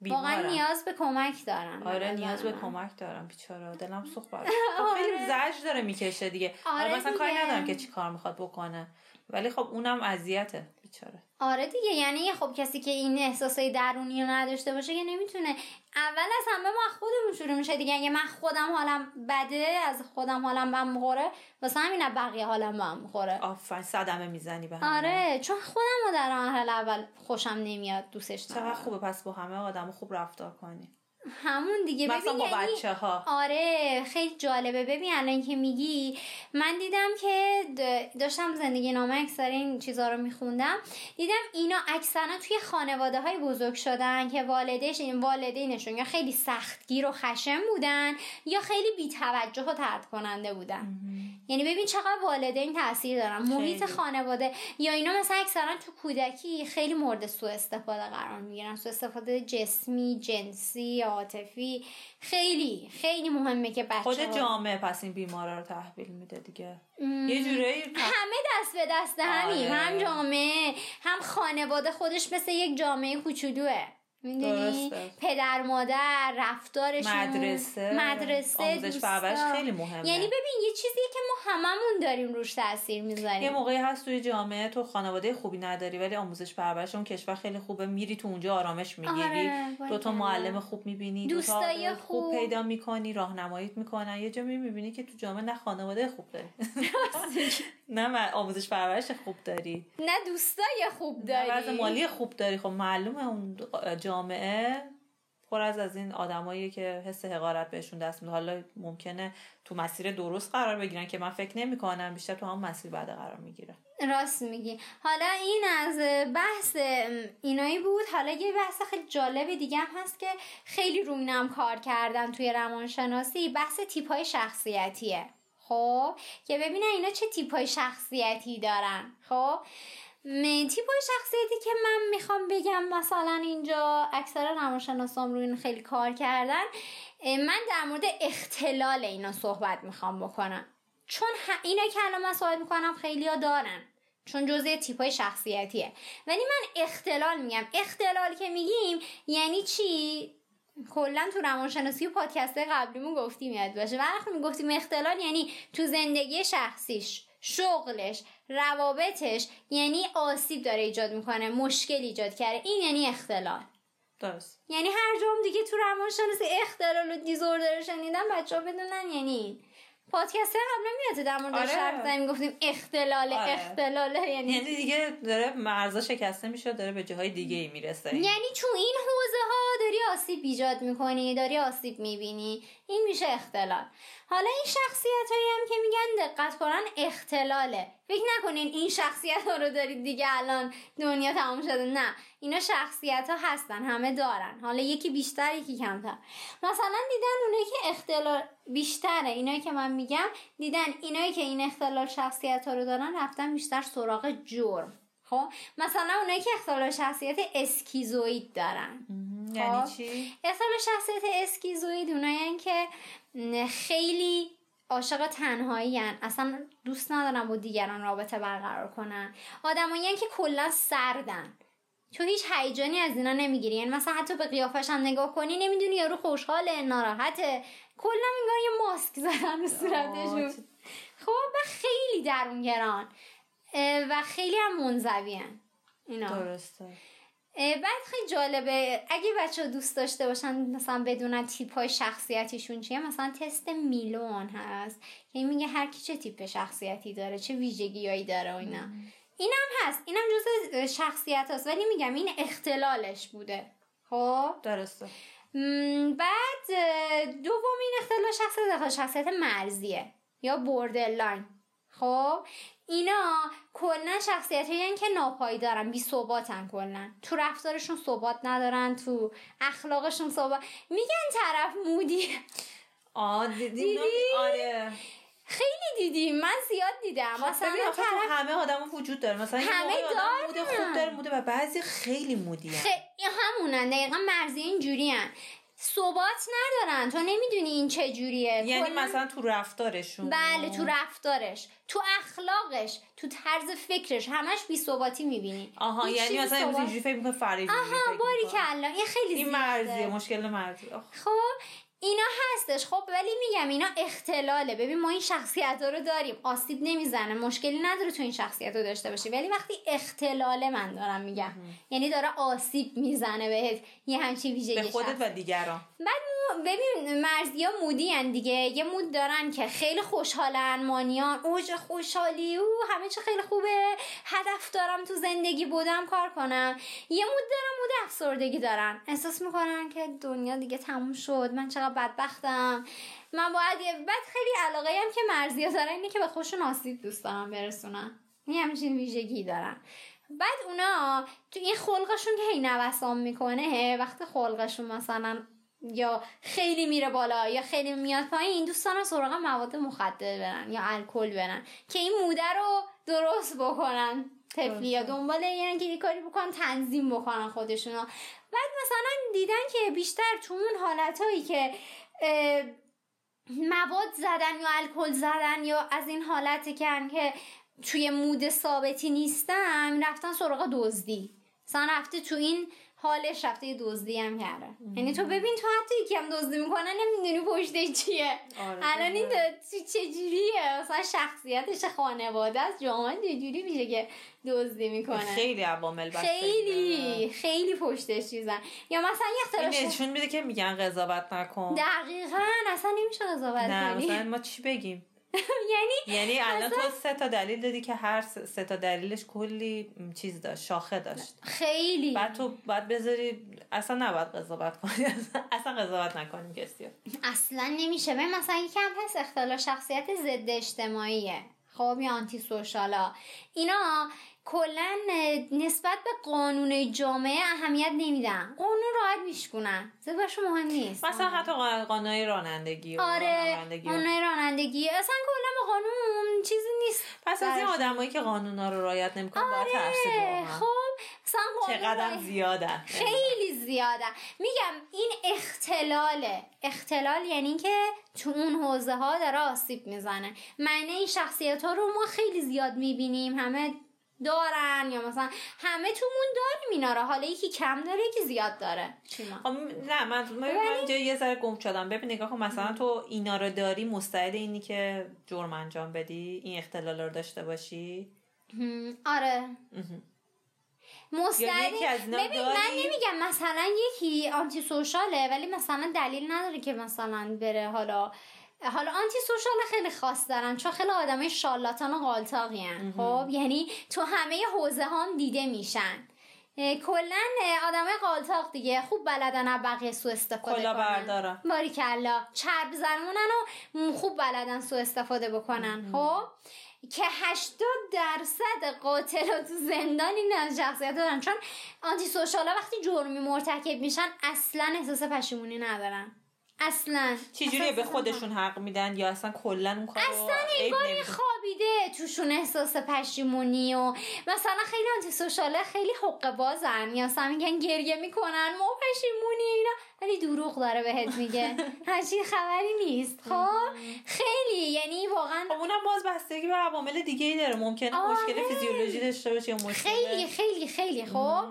[SPEAKER 1] واقعا
[SPEAKER 2] بیمارم.
[SPEAKER 1] نیاز به کمک دارن
[SPEAKER 2] آره نیاز به. کمک دارم بیچاره. دلم سوخت براش خب خیلی زجر داره می‌کشه دیگه.
[SPEAKER 1] آره
[SPEAKER 2] آره مثلا کاری. ندارم که چی کار می‌خواد بکنه. ولی خب اونم اذیته بیچاره.
[SPEAKER 1] آره دیگه یعنی خب کسی که این احساسای درونی رو نداشته باشه که نمی‌تونه. اول از همه ما خودمون شروع میشه دیگه. اگه من خودم حالم بده از خودم حالم بهم می‌خوره واسه همین بقیه حالم بهم می‌خوره
[SPEAKER 2] آفرین صدمه می‌زنی به همه.
[SPEAKER 1] آره چون خودم رو در مرحله اول خوشم نمیاد دوستش
[SPEAKER 2] چقدر
[SPEAKER 1] ندارم.
[SPEAKER 2] خوبه پس با همه آدم خوب رفتار کنی.
[SPEAKER 1] همون دیگه.
[SPEAKER 2] مثلا
[SPEAKER 1] ببین
[SPEAKER 2] با
[SPEAKER 1] یعنی-
[SPEAKER 2] بچه ها
[SPEAKER 1] آره خیلی جالبه. ببین الان که میگی من دیدم که داشتم زندگی نامه اکثر این چیزا رو میخوندم. دیدم اینا اکثرا توی خانواده های بزرگ شدن که والدش این والدینشون یا خیلی سختگیر و خشم بودن یا خیلی بیتوجه و ترد کننده بودن یعنی ببین چقدر والدین تاثیر دارن. محیط. خانواده یا اینا مثلا اکثرا تو کودکی خیلی مورد سوء استفاده قرار می‌گیرن. سوء استفاده جسمی جنسی عاطفی خیلی خیلی مهمه که بچه
[SPEAKER 2] خود جامعه پس این بیمارا رو تحویل میده دیگه. یه جورایی
[SPEAKER 1] همه دست به دست همین
[SPEAKER 2] آره.
[SPEAKER 1] هم جامعه هم خانواده خودش مثل یک جامعه کوچولوه. می‌دونی. پدر مادر رفتارشون
[SPEAKER 2] مدرسه
[SPEAKER 1] مدرسه
[SPEAKER 2] آموزش. پرورش خیلی مهمه
[SPEAKER 1] یعنی ببین یه چیزیه که ما هممون داریم روش تاثیر می‌ذاریم
[SPEAKER 2] یه موقعی هست توی جامعه تو خانواده خوبی نداری ولی آموزش پرورش اون کشور خیلی خوبه میری تو اونجا آرامش می‌گیری
[SPEAKER 1] آره،
[SPEAKER 2] دو تا. معلم خوب می‌بینی
[SPEAKER 1] دوستای
[SPEAKER 2] خوب.
[SPEAKER 1] خوب.
[SPEAKER 2] پیدا می‌کنی راهنماییت می‌کنن یه جا می‌بینی که تو جامعه نه خانواده خوب داری نه آموزش پرورش خوب داری
[SPEAKER 1] نه دوستای خوب
[SPEAKER 2] نه
[SPEAKER 1] داری
[SPEAKER 2] مالی خوب داری خب معلومه اون جامعه پر از از این آدمایی که حس حقارت بهشون دست میده. حالا ممکنه تو مسیر درست قرار بگیرن که من فکر نمی کنم بیشتر تو هم مسیر بعد قرار می‌گیره.
[SPEAKER 1] راست میگی. حالا این از بحث اینایی بود. حالا یه بحث خیلی جالب دیگه هم هست که خیلی روی اینم کار کردن توی روانشناسی. بحث تیپ های شخصیتیه. خب؟ که ببینن اینا چه تیپ های شخصیتی دارن. خب؟ تیپ شخصیتی که من می‌خوام بگم مثلا اینجا اکثر روانشناسام روی این خیلی کار کردن من در مورد اختلال اینا صحبت می‌خوام بکنم. چون اینا که الان من صحبت می‌کنم خیلی ها دارن. چون جزء تیپ های شخصیتیه. ولی من اختلال میگم. اختلال که میگیم یعنی چی؟ کلا تو روانشناسی و پادکست قبلیمون گفتیم یاد باشه. وقتی می‌گفتیم اختلال یعنی تو زندگی شخصیش. شغلش روابطش یعنی آسیب داره ایجاد می‌کنه مشکل ایجاد کرده. این یعنی اختلال.
[SPEAKER 2] درست.
[SPEAKER 1] یعنی هر جام دیگه تو روانشناسی اختلال و دیزوردر شنیدن بچه ها بدونن یعنی پادکست قبلا میاد در مورد
[SPEAKER 2] آره.
[SPEAKER 1] حرف زدیم گفتیم اختلال
[SPEAKER 2] آره.
[SPEAKER 1] اختلاله یعنی
[SPEAKER 2] یعنی دیگه داره مرزا شکسته میشه داره به جاهای دیگه ای می‌رسه.
[SPEAKER 1] یعنی تو این حوزه ها داری آسیب ایجاد می‌کنی داری آسیب می‌بینی. این میشه اختلال. حالا این شخصیت هایی هم که میگن دقت کنن اختلاله. فکر نکنین این شخصیت ها رو دارید دیگه الان دنیا تمام شده. نه. اینا شخصیت ها هستن همه دارن. حالا یکی بیشتر یکی کمتر. مثلا دیدن اونایی که اختلال بیشتره. اینایی که من میگم دیدن اینایی که این اختلال شخصیت ها رو دارن رفتن بیشتر سراغ جرم. خب؟ مثلا اونایی که اختلال شخصیت اسکیزوید دارن.
[SPEAKER 2] یعنی
[SPEAKER 1] خب.
[SPEAKER 2] چی؟
[SPEAKER 1] اختلال شخصیت اسکیزوید اونایی که خیلی عاشق تنهایی هن. اصلا دوست ندارن با دیگران رابطه برقرار کنن. آدمایی که کلا سردن. تو هیچ هیجانی از اینا نمی‌گیری. یعنی مثلا حتی به قیافش هم نگاه کنی نمی‌دونی یارو خوشحاله ناراحته. کلا انگار یه ماسک زدن رو صورتشون خب و خیلی درونگران و خیلی هم منزوین اینا.
[SPEAKER 2] درسته.
[SPEAKER 1] بعد خیلی جالبه اگه بچه دوست داشته باشن مثلا بدونن تیپ های شخصیتیشون چیه مثلا تست میلون هست. که میگه هر کی چه تیپ شخصیتی داره چه ویژگیهایی داره و اینا. اینم هست. اینم جز شخصیت هست ولی میگم این اختلالش بوده. خب؟
[SPEAKER 2] درسته.
[SPEAKER 1] بعد دومین اختلال شخصیت اختلال شخصیت مرزیه. یا بوردرلاین خب؟ اینا کلا شخصیت که ناپایدارن بی ثباتن کلا تو رفتارشون ثبات ندارن. تو اخلاقشون ثبات میگن طرف مودی.
[SPEAKER 2] آه دیدی؟ آره.
[SPEAKER 1] خیلی دیدیم من زیاد دیدم.
[SPEAKER 2] مثلا
[SPEAKER 1] مثلا
[SPEAKER 2] ببین آخه
[SPEAKER 1] طرف
[SPEAKER 2] همه آدم وجود داره. مثلا
[SPEAKER 1] همه
[SPEAKER 2] آدم موده
[SPEAKER 1] دارن.
[SPEAKER 2] خوب داره موده و بعضی خیلی مودی
[SPEAKER 1] خیلی همونن دقیقا مرزی اینجوری ثبات ندارن. تو نمی‌دونی این چه جوریه.
[SPEAKER 2] یعنی
[SPEAKER 1] کلاً-
[SPEAKER 2] مثلا تو رفتارشون.
[SPEAKER 1] بله تو رفتارش. تو اخلاقش تو طرز فکرش. همش بی ثباتی می‌بینی.
[SPEAKER 2] آها یعنی مثلا امروز اینجوری فکر می‌کنه اینجوری
[SPEAKER 1] آها باری. کلا این خیلی
[SPEAKER 2] این. مرزیه مشکل مرزی.
[SPEAKER 1] خب اینا هستش. خب ولی میگم اینا اختلاله. ببین ما این شخصیت ها رو داریم. آسیب نمی‌زنه. مشکلی نداره تو این شخصیت رو داشته باشی. ولی وقتی اختلاله من دارم میگم. یعنی داره آسیب می‌زنه بهت. یه همچین ویژگی
[SPEAKER 2] به خودت
[SPEAKER 1] شخص.
[SPEAKER 2] و دیگران.
[SPEAKER 1] بعد ببین مرزی ها مودی هن دیگه. یه مود دارن که خیلی خوشحالن مانیان. اوج خوشحالی. او همه چی خیلی خوبه. هدف دارم تو زندگی بودم کار کنم. یه مود دارن مود افسردگی دارن احساس می‌کنن که دنیا دیگه تموم شد. من چقدر بدبختم. من باید یه- بعد خیلی علاقه هم که مرزی ها دارن اینه که به خودشون آسیب دوست دارن برسونن. یه همچین ویژگی دارن. بعد اونا تو این خلقشون که هی نوسان می‌کنه وقتی خلقشون مثلا یا خیلی میره بالا یا خیلی میاد پایین دوستان سراغ مواد مخدر برن یا الکل برن که این موده رو درست بکنن. طفلی یا. دنبال یعنی که یه کاری بکنن تنظیم بکنن خودشونو. بعد مثلا دیدن که بیشتر تو اون حالتهایی که مواد زدن یا الکل زدن یا از این حالت کردن که توی مود ثابتی نیستم رفتن سراغ دزدی. مثلا رفته تو این حالش رفته دزدی هم کرده یعنی تو ببین تو حتی یکی هم دزدی می‌کنه نمی‌دونی پشتش چیه.
[SPEAKER 2] آره،
[SPEAKER 1] الان این
[SPEAKER 2] آره.
[SPEAKER 1] چجوریه مثلا شخصیتش خانواده است جامعه چجوری میشه که دزدی می‌کنه؟
[SPEAKER 2] خیلی عوامل
[SPEAKER 1] خیلی خیلی پشتش چیزن. یا مثلا یه اختلاف
[SPEAKER 2] نشون میده که میگن قضاوت نکن.
[SPEAKER 1] دقیقا اصلا نمیشه قضاوت
[SPEAKER 2] نه
[SPEAKER 1] کنی.
[SPEAKER 2] مثلا ما چی بگیم؟
[SPEAKER 1] یعنی
[SPEAKER 2] یعنی الان تو سه تا دلیل دادی که هر سه تا دلیلش کلی چیز داشت شاخه داشت.
[SPEAKER 1] خیلی.
[SPEAKER 2] بعد تو باید بذاری اصلا نباید قضاوت کنی اصلا- قضاوت نکنیم کسی.
[SPEAKER 1] اصلا نمیشه. ببین مثلا یکم هست اختلال شخصیت ضد اجتماعیه. خب یا آنتی سوشالا. اینا کلا نسبت به قانون جامعه اهمیت نمیدن. قانون راحت میشکنن برشون مهم نیست.
[SPEAKER 2] مثلا حتی قا- قانونای رانندگی و
[SPEAKER 1] آره
[SPEAKER 2] رانندگی و-
[SPEAKER 1] قانون رانندگی. اصلا کلا به قانون چیزی نیست.
[SPEAKER 2] پس از این. آدمایی که قانونا رو رعایت نمی‌کنن ترسید
[SPEAKER 1] آره،
[SPEAKER 2] واقعا.
[SPEAKER 1] خب مثلا قانون
[SPEAKER 2] چقدر زیادن.
[SPEAKER 1] خیلی زیاده. میگم این اختلاله. اختلال یعنی که تو اون حوزه ها داره آسیب می‌زنه. معنی این شخصیت ها رو ما خیلی زیاد می‌بینیم. همه دارن یا مثلا همه تومون داریم اینا رو. حالا یکی کم داره یکی زیاد داره.
[SPEAKER 2] خب، نه من من من یه ذره گم شدم. ببین نگاه کن مثلا تو اینا رو داری مستعد اینی که جرم انجام بدی؟ این اختلال رو داشته باشی؟
[SPEAKER 1] آره. مستعد ببین من؟ نمیگم مثلا یکی آنتی سوشاله ولی مثلا دلیل نداره که مثلا بره حالا حالا آنتی سوشال خیلی خاص دارن چون خیلی آدمای شالاتان و قالتاقی خب یعنی تو همه حوزه هم دیده میشن. کلا آدمای قالتاق دیگه خوب بلدن از بقیه سو استفاده
[SPEAKER 2] کلا
[SPEAKER 1] کنن.
[SPEAKER 2] بردارن.
[SPEAKER 1] باریکلا. چرب زرمونن و خوب بلدن سو استفاده بکنن. خب که 80 درصد قاتلات تو زندان این از شخصیت دارن. چون آنتی سوشالا وقتی جرمی مرتکب میشن اصلا احساس پشیمونی ندارن. اصلا.
[SPEAKER 2] چجوریه؟
[SPEAKER 1] اصلا
[SPEAKER 2] به خودشون حق میدن یا اصلا کلا اون کارو
[SPEAKER 1] اصلا انگار؟ خوابیده توشون احساس پشیمونی و مثلا خیلی آنتی سوشاله خیلی حق بازن. یا مثلا میگن گریه می‌کنن ما پشیمونی اینا. ولی دروغ داره بهت میگه. همچین خبری نیست. خب؟ خیلی. یعنی واقعا
[SPEAKER 2] خب اونم باز بستگی به عوامل دیگه ای داره. ممکنه
[SPEAKER 1] آره.
[SPEAKER 2] مشکل فیزیولوژی داشته باشه یا مشکل
[SPEAKER 1] خیلی خیلی خیلی. خب؟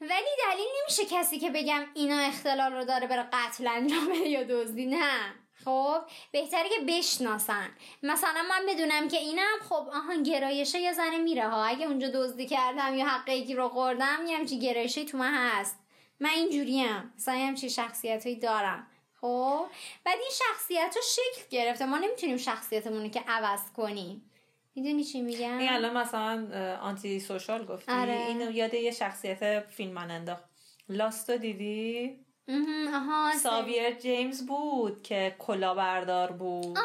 [SPEAKER 1] ولی دلیل نمیشه کسی که بگم اینا اختلال رو داره بره قتل انجام یا دزدی نه. خب بهتره که بشناسن. مثلا من بدونم که اینم خب آها گرایشه یه زنه میره ها. اگه اونجا دزدی کردم یا حق یکی رو خوردم یه همچی گرایشه تو من هست. من اینجوریم. مثلا همچی شخصیت دارم. خب بعد این شخصیت ها شکل گرفته. ما نمی‌تونیم شخصیتمون رو که عوض کنیم. می‌دونی چی میگم؟
[SPEAKER 2] این الان مثلا آنتی سوشال گفتی.
[SPEAKER 1] آره.
[SPEAKER 2] اینو یاد یه شخصیت فیلم من انداخت لاستو دیدی
[SPEAKER 1] آها
[SPEAKER 2] ساویر جیمز بود که کلاهبردار بود.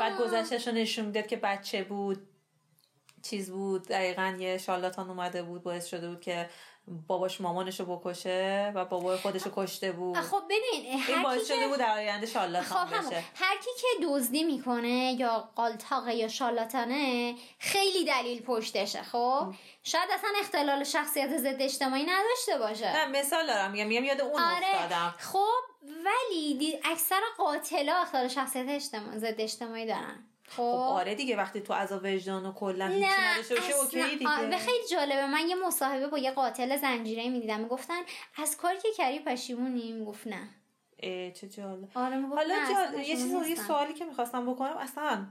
[SPEAKER 2] بعد گذشتش رو نشون می‌داد که بچه بود چیز بود دقیقا یه شالاتان اومده بود باعث شده بود که باباش مامانش رو بکشه و بابای خودش رو کشته بود.
[SPEAKER 1] خب ببین
[SPEAKER 2] این باعث شده
[SPEAKER 1] که
[SPEAKER 2] بود در آینده
[SPEAKER 1] خب
[SPEAKER 2] شالاتان
[SPEAKER 1] همون
[SPEAKER 2] بشه.
[SPEAKER 1] هر کی که دزدی می‌کنه یا قالتاقه یا شالاتانه خیلی دلیل پشتشه خب؟ شاید اصلا اختلال شخصیت ضد اجتماعی نداشته باشه.
[SPEAKER 2] نه مثال دارم میگم میگم یاد اون
[SPEAKER 1] آره
[SPEAKER 2] افتادم.
[SPEAKER 1] خب ولی اکثر قاتلا اختلال شخصیت اجتماع ضد اجتماعی دارن. خب
[SPEAKER 2] خب. آره دیگه وقتی تو عذاب وجدان و کلا هیچی
[SPEAKER 1] نه
[SPEAKER 2] نداشته باشه اوکی دیگه.
[SPEAKER 1] آره، خیلی جالبه. من یه مصاحبه با یه قاتل زنجیره می‌دیدم. می‌گفتن از کاری که کردی پشیمونی؟ می‌گفت نه.
[SPEAKER 2] اه، چه جالب.
[SPEAKER 1] آره
[SPEAKER 2] حالا جال... یه چیز یه. سوالی که می‌خواستم بکنم اصلا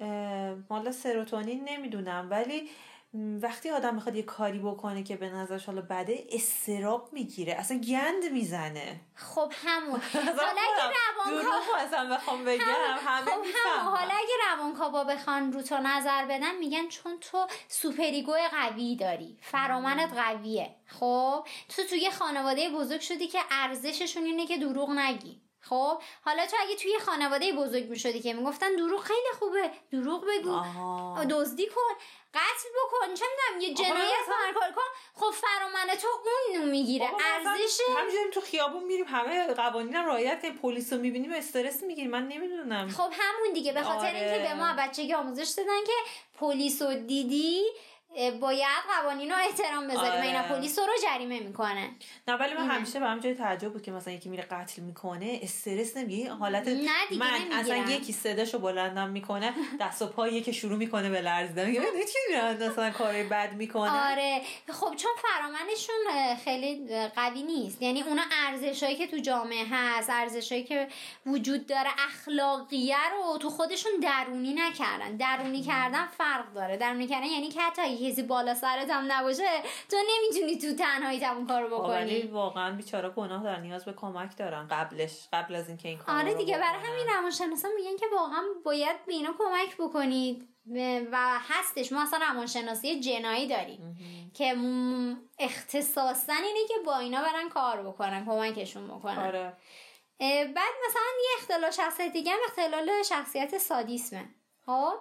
[SPEAKER 2] اه، مال سروتونین نمی‌دونم ولی وقتی آدم می‌خواد یه کاری بکنه که به نظرش حالا بده استراب می‌گیره اصلا گند می‌زنه.
[SPEAKER 1] خب همون. حالا اگه روانکاو
[SPEAKER 2] اصلا بخوام بگم همه
[SPEAKER 1] خب همون.
[SPEAKER 2] می‌فهمن.
[SPEAKER 1] حالا اگه روانکاوا بخوان رو تو نظر بدن میگن چون تو سوپریگو قوی داری فرامنت قویه. خب؟ تو توی خانواده بزرگ شدی که ارزششون اینه که دروغ نگی. خب حالا تو اگه توی خانواده بزرگ می‌شدی که می‌گفتن دروغ خیلی خوبه دروغ بگو. دزدی کن قتل بکن چه می‌دونم یه جنایت
[SPEAKER 2] مثلا-
[SPEAKER 1] کن کار کن خب فرامن تو اون می‌گیره ارزش
[SPEAKER 2] همینجوری تو خیابون میریم همه قوانین هم رعایت کنیم پلیس رو می‌بینیم استرس می‌گیریم من نمی‌دونم
[SPEAKER 1] خب همون دیگه به خاطر
[SPEAKER 2] آره.
[SPEAKER 1] اینکه به ما بچگی آموزش دادن که پلیس رو دیدی باید قوانین رو احترام بذاری
[SPEAKER 2] آره.
[SPEAKER 1] اینا. پلیس رو جریمه می‌کنه.
[SPEAKER 2] نه ولی من. همیشه به جای تعجب بود که مثلا یکی میره قتل می‌کنه استرس نمیگه حالت
[SPEAKER 1] نه دیگه
[SPEAKER 2] من
[SPEAKER 1] نمی‌گیرن.
[SPEAKER 2] اصلا یکی صداشو بلندم می‌کنه دست و پایی که شروع می‌کنه به لرزیدن. میگه چی مثلا کارای بد می‌کنه.
[SPEAKER 1] آره. خب چون فرامنشون خیلی قوی نیست. یعنی اونا ارزشهایی که تو جامعه هست ارزشهایی که وجود داره اخلاقیه رو تو خودشون درونی نکردن. درونی کردن فرق داره. درونی کردن یعنی که حتی کسی بالا سرت هم نباشه تو نمی‌تونی تو تنهایی اون کارو
[SPEAKER 2] ولی
[SPEAKER 1] بکنی.
[SPEAKER 2] واقعا بیچاره گناه دارن نیاز به کمک دارن قبلش قبل از اینکه این کار
[SPEAKER 1] آره دیگه برای همین روانشناسا میگن که واقعا باید به اینا کمک بکنید. و هستش ما اصلا روانشناسی جنایی داریم که اختصاصا اینه که با اینا برن کار بکنن کمکشون بکنن.
[SPEAKER 2] آره.
[SPEAKER 1] بعد مثلا یه اختلال شخصیت دیگه هم اختلال شخصیت سادیسمه. خب؟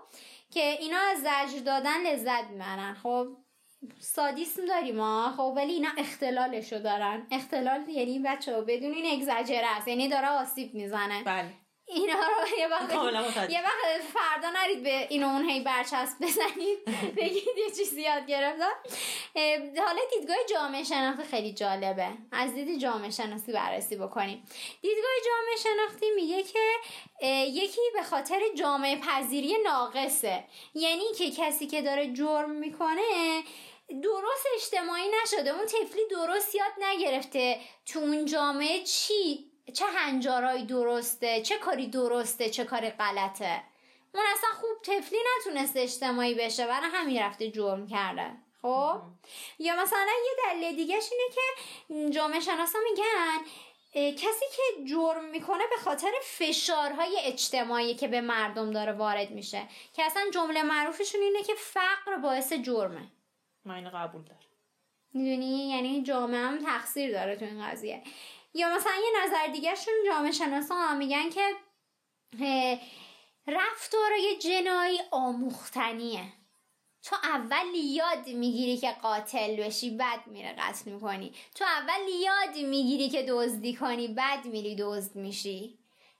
[SPEAKER 1] که اینا از زجر دادن لذت می‌برن. خب سادیسم داریم ما خب ولی اینا اختلالشو دارن. اختلال یعنی بچه ها بدون این اگزاجره است. یعنی داره آسیب می‌زنه.
[SPEAKER 2] بله.
[SPEAKER 1] اینا رو یه وقت. یه وقت فردا نرید به این و اون هی برچسب بزنید. بگید یه چیزی یاد گرفتم. حالا دیدگاه جامعه شناختی خیلی جالبه. از دید جامعه شناسی بررسی بکنیم. دیدگاه جامعه شناختی میگه که یکی به خاطر جامعه پذیری ناقصه. یعنی که کسی که داره جرم می‌کنه درست اجتماعی نشده. اون طفلی درست یاد نگرفته تو اون جامعه چی چه هنجارهایی درسته چه کاری درسته چه کاری غلطه. اون اصلا خوب طفلی نتونسته اجتماعی بشه برای همین رفته جرم کرده. خب؟ یا مثلا یه دلیل دیگهش اینه که جامعه شناسا میگن کسی که جرم می‌کنه به خاطر فشارهای اجتماعی که به مردم داره وارد میشه که اصلا جمله معروفشون اینه که فقر باعث جرمه.
[SPEAKER 2] من قبول دارم.
[SPEAKER 1] می‌دونی؟ یعنی جامعه هم تقصیر داره تو این قضیه. یا مثلا یه نظر دیگهشون جامعه شناسا میگن که اه، رفتارای جنایی آموختنیه. تو اول یاد می‌گیری که قاتل بشی بعد میره قتل می‌کنی. تو اول یاد می‌گیری که دزدی کنی بعد میری دزد میشی.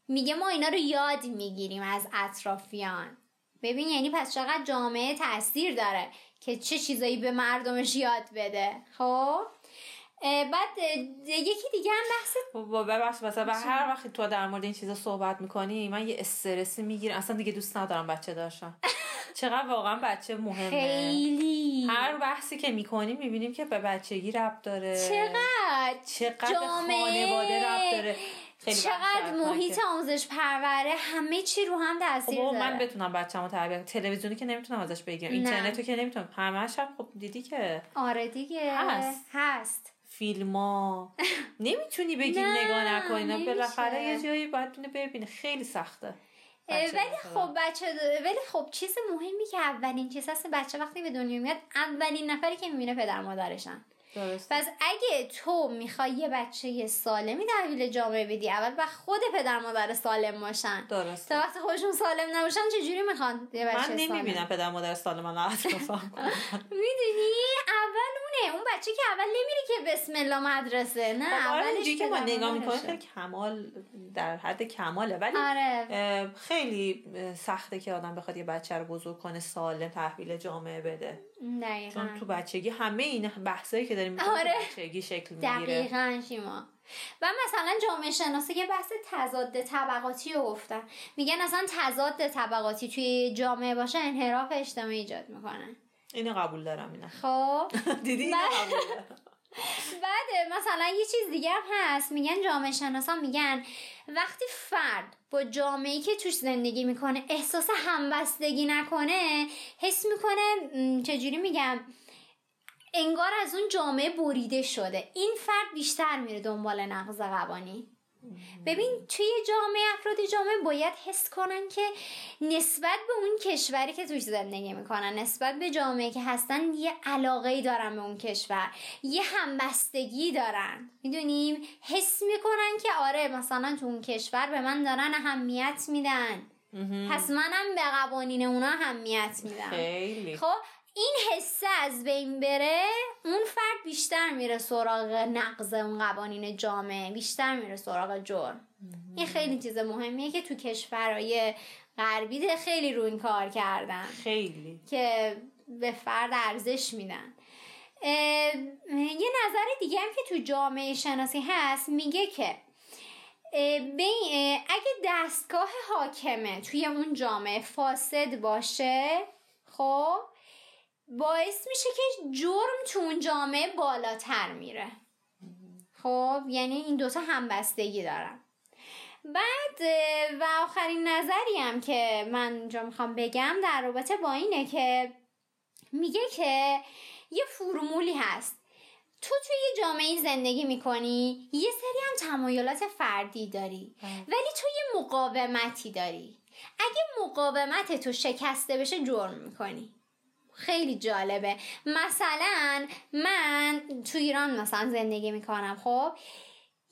[SPEAKER 1] میگه ما اینا رو یاد می‌گیریم از اطرافیان. ببین یعنی پس چقدر جامعه تاثیر داره که چه چیزایی به مردمش یاد بده. خب؟ بعد یکی دیگه هم بحث
[SPEAKER 2] با ببخش مثلا و هر وقت تو در مورد این چیزا صحبت می‌کنی من یه استرسی می‌گیرم. اصلا دیگه دوست ندارم بچه داشتم چقدر واقعا بچه مهمه.
[SPEAKER 1] خیلی.
[SPEAKER 2] هر بحثی که می‌کنیم می‌بینیم که به بچگی ربط داره.
[SPEAKER 1] چقدر
[SPEAKER 2] چقدر
[SPEAKER 1] جامعه،
[SPEAKER 2] خانواده ربط داره. خیلی
[SPEAKER 1] چقدر. محیط آموزش پروره. همه چی رو هم تاثیر
[SPEAKER 2] خب
[SPEAKER 1] داره.
[SPEAKER 2] من بتونم بچه‌مو تربیت. تلویزیونی که نمی‌تونم ازش بگیرم. اینترنتو که نمی‌تونم. همش هم خب دیدی که
[SPEAKER 1] آره دیگه.
[SPEAKER 2] هست.
[SPEAKER 1] هست.
[SPEAKER 2] فیلما نمی‌تونی بگی نگاه نکنی. بالاخره یه جایی باید اینو ببینه خیلی سخته.
[SPEAKER 1] ولی. خب بچه ولی خب چیز مهمی که اولین چیز هست بچه وقتی به دنیا میاد اولین نفری که می‌بینه پدر مادرشن.
[SPEAKER 2] درست
[SPEAKER 1] پس اگه تو می‌خوای یه بچه سالمی تحویل جامعه بدی اول و خود پدر مادر سالم باشن.
[SPEAKER 2] درست
[SPEAKER 1] تا وقتی خودشون سالم نباشن چجوری می‌خوان یه بچه
[SPEAKER 2] من
[SPEAKER 1] سالم؟
[SPEAKER 2] نمی‌بینم پدر مادر سال من
[SPEAKER 1] می‌دونی؟ اول اونه. اون بچه که اول نمیره که بسم الله مدرسه. نه
[SPEAKER 2] آره
[SPEAKER 1] اولش
[SPEAKER 2] که ما نگاه می‌کنیم. خیلی کمال در حد کماله. ولی
[SPEAKER 1] آره.
[SPEAKER 2] خیلی سخته که آدم بخواد یه بچه رو بزرگ کنه سالم تحویل جامعه بده.
[SPEAKER 1] دقیقا.
[SPEAKER 2] چون تو بچگی همه این بحثایی که داریم
[SPEAKER 1] آره.
[SPEAKER 2] بچگی شکل می‌گیره.
[SPEAKER 1] دقیقا شیما. و مثلا جامعه شناسی که بحث تضاد طبقاتی رو گفتن. میگن اصلا تضاد طبقاتی توی جامعه باشه انحراف اجتماعی ایجاد می‌کنه.
[SPEAKER 2] اینو قبول دارم اینا.
[SPEAKER 1] خب.
[SPEAKER 2] دیدی؟ اینو. قبول دارم.
[SPEAKER 1] بعد مثلا یه چیز دیگه هم هست. میگن جامعه شناسان میگن وقتی فرد با جامعه که توش زندگی می‌کنه احساس همبستگی نکنه حس می‌کنه چجوری میگم؟ انگار از اون جامعه بریده شده. این فرد بیشتر میره دنبال نقض قوانین. ببین توی جامعه افراد جامعه باید حس کنن که نسبت به اون کشوری که توش زندگی می‌کنن نسبت به جامعه که هستن یه علاقه دارن به اون کشور یه همبستگی دارن. می‌دونیم؟ حس می‌کنن که آره مثلا تو اون کشور به من دارن اهمیت میدن. پس منم به قوانین اونا اهمیت میدم.
[SPEAKER 2] خیلی.
[SPEAKER 1] خب؟ این حسه از بین بره اون فرد بیشتر میره سراغ نقض اون قوانین جامعه بیشتر میره سراغ جرم. این خیلی چیز مهمیه که تو کشورهای غربی خیلی رو این کار کردن.
[SPEAKER 2] خیلی.
[SPEAKER 1] که به فرد ارزش میدن. یه نظر دیگه هم که تو جامعه شناسی هست میگه که اگه دستگاه حاکمه توی اون جامعه فاسد باشه خب باعث میشه که جرم تو اون جامعه بالاتر میره. خب یعنی این دوتا همبستگی دارن بعد و آخرین نظری هم که من اینجا می‌خوام بگم در رابطه با اینه که میگه که یه فرمولی هست. تو توی یه جامعه زندگی می‌کنی یه سری هم تمایلات فردی داری. ولی تو یه مقاومتی داری. اگه مقاومت تو شکسته بشه جرم می‌کنی. خیلی جالبه. مثلا من تو ایران مثلا زندگی می‌کنم خب؟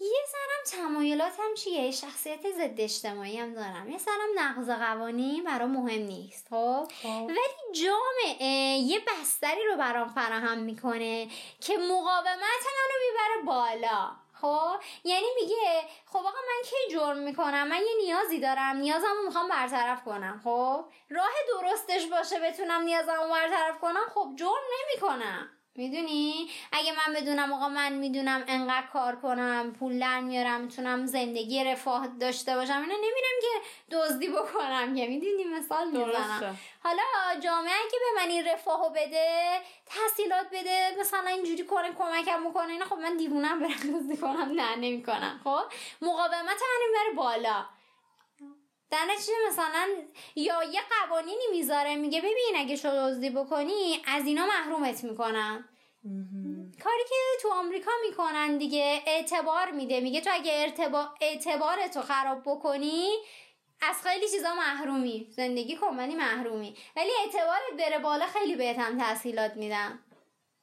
[SPEAKER 1] یه سرم تمایلاتم چیه؟ شخصیت ضد اجتماعی هم دارم. یه سرم نقض قوانین برام مهم نیست خب, خب. ولی جامعه یه بستری رو برام فراهم می‌کنه که مقاومت منو می‌بره بالا. خب یعنی میگه خب آقا من کی جرم می‌کنم؟ من یه نیازی دارم نیازمو می‌خوام برطرف کنم خب؟ راه درستش باشه بتونم نیازمو برطرف کنم؟ خب جرم نمی‌کنم. می‌دونی؟ اگه من بدونم آقا من می‌دونم انقدر کار کنم پول در میارم می‌تونم زندگی رفاه داشته باشم اینا نمیرم که دزدی بکنم که. می‌دونی؟ مثال می‌زنم. حالا جامعه که به من این رفاهو بده تحصیلات بده مثلا اینجوری کنه کمکم می‌کنه اینا خب من دیوونم برم دزدی کنم. نه نمی‌کنم. خب؟ مقاومت من می‌بره بالا. در نتیجه مثلا یا یه قوانینی می‌ذاره میگه ببین اگه شو دزدی بکنی از اینا محرومت می‌کنم. کاری که تو آمریکا می‌کنن دیگه اعتبار میده. میگه تو اگه اعتبار, اعتبار تو خراب بکنی از خیلی چیزا محرومی. زندگی کن محرومی. ولی اعتبارت بره بالا خیلی بهت هم تحصیلات میدم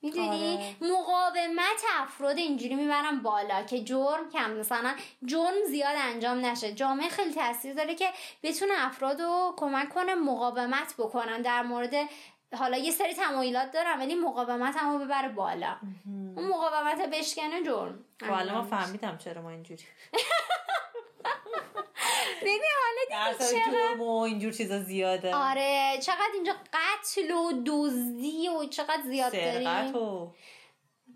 [SPEAKER 1] می‌دونی؟ آره. مقاومت افراد اینجوری می‌برم بالا که جرم کم مثلا جرم زیاد انجام نشه. جامعه خیلی تاثیر داره که بتونه افراد رو کمک کنه مقاومت بکنن. در مورد حالا یه سری تمایلات دارم ولی مقاومت هم ببره بالا. اون مقاومت بشکنه جرم.
[SPEAKER 2] حالا ما فهمیدم چرا ما اینجوری.
[SPEAKER 1] ببین حالا دیگه چقدر
[SPEAKER 2] و اینجور چیزا زیاده.
[SPEAKER 1] آره چقدر اینجا قتل و دزدی و چقدر زیاد داریم.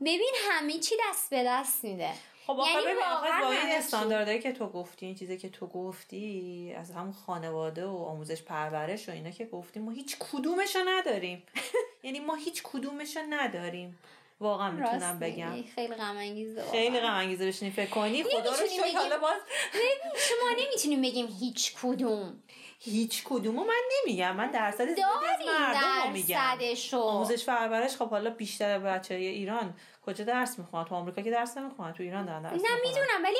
[SPEAKER 1] ببین همه چی دست به دست میده.
[SPEAKER 2] خب یعنی با این استانداردهایی که تو گفتی این چیزی که تو گفتی از همون خانواده و آموزش پرورش و اینا که گفتی ما هیچ کدومشو نداریم. یعنی ما هیچ کدومشو نداریم. واقعا می‌تونم بگم.
[SPEAKER 1] خیلی غم انگیزه
[SPEAKER 2] خیلی غم انگیزه بشینی فکر کنی خدا رو شکر حالا باز
[SPEAKER 1] شما نمی‌تونیم بگیم هیچ کدوم.
[SPEAKER 2] هیچ کدومو من نمیگم من درصد زیادی از مردم میگم. آموزش پرورش خب حالا بیشتر بچه ایران کجا درس می‌خوان تو آمریکا که درس نمی‌خوان تو ایران دارن درس
[SPEAKER 1] نه می‌دونم ولی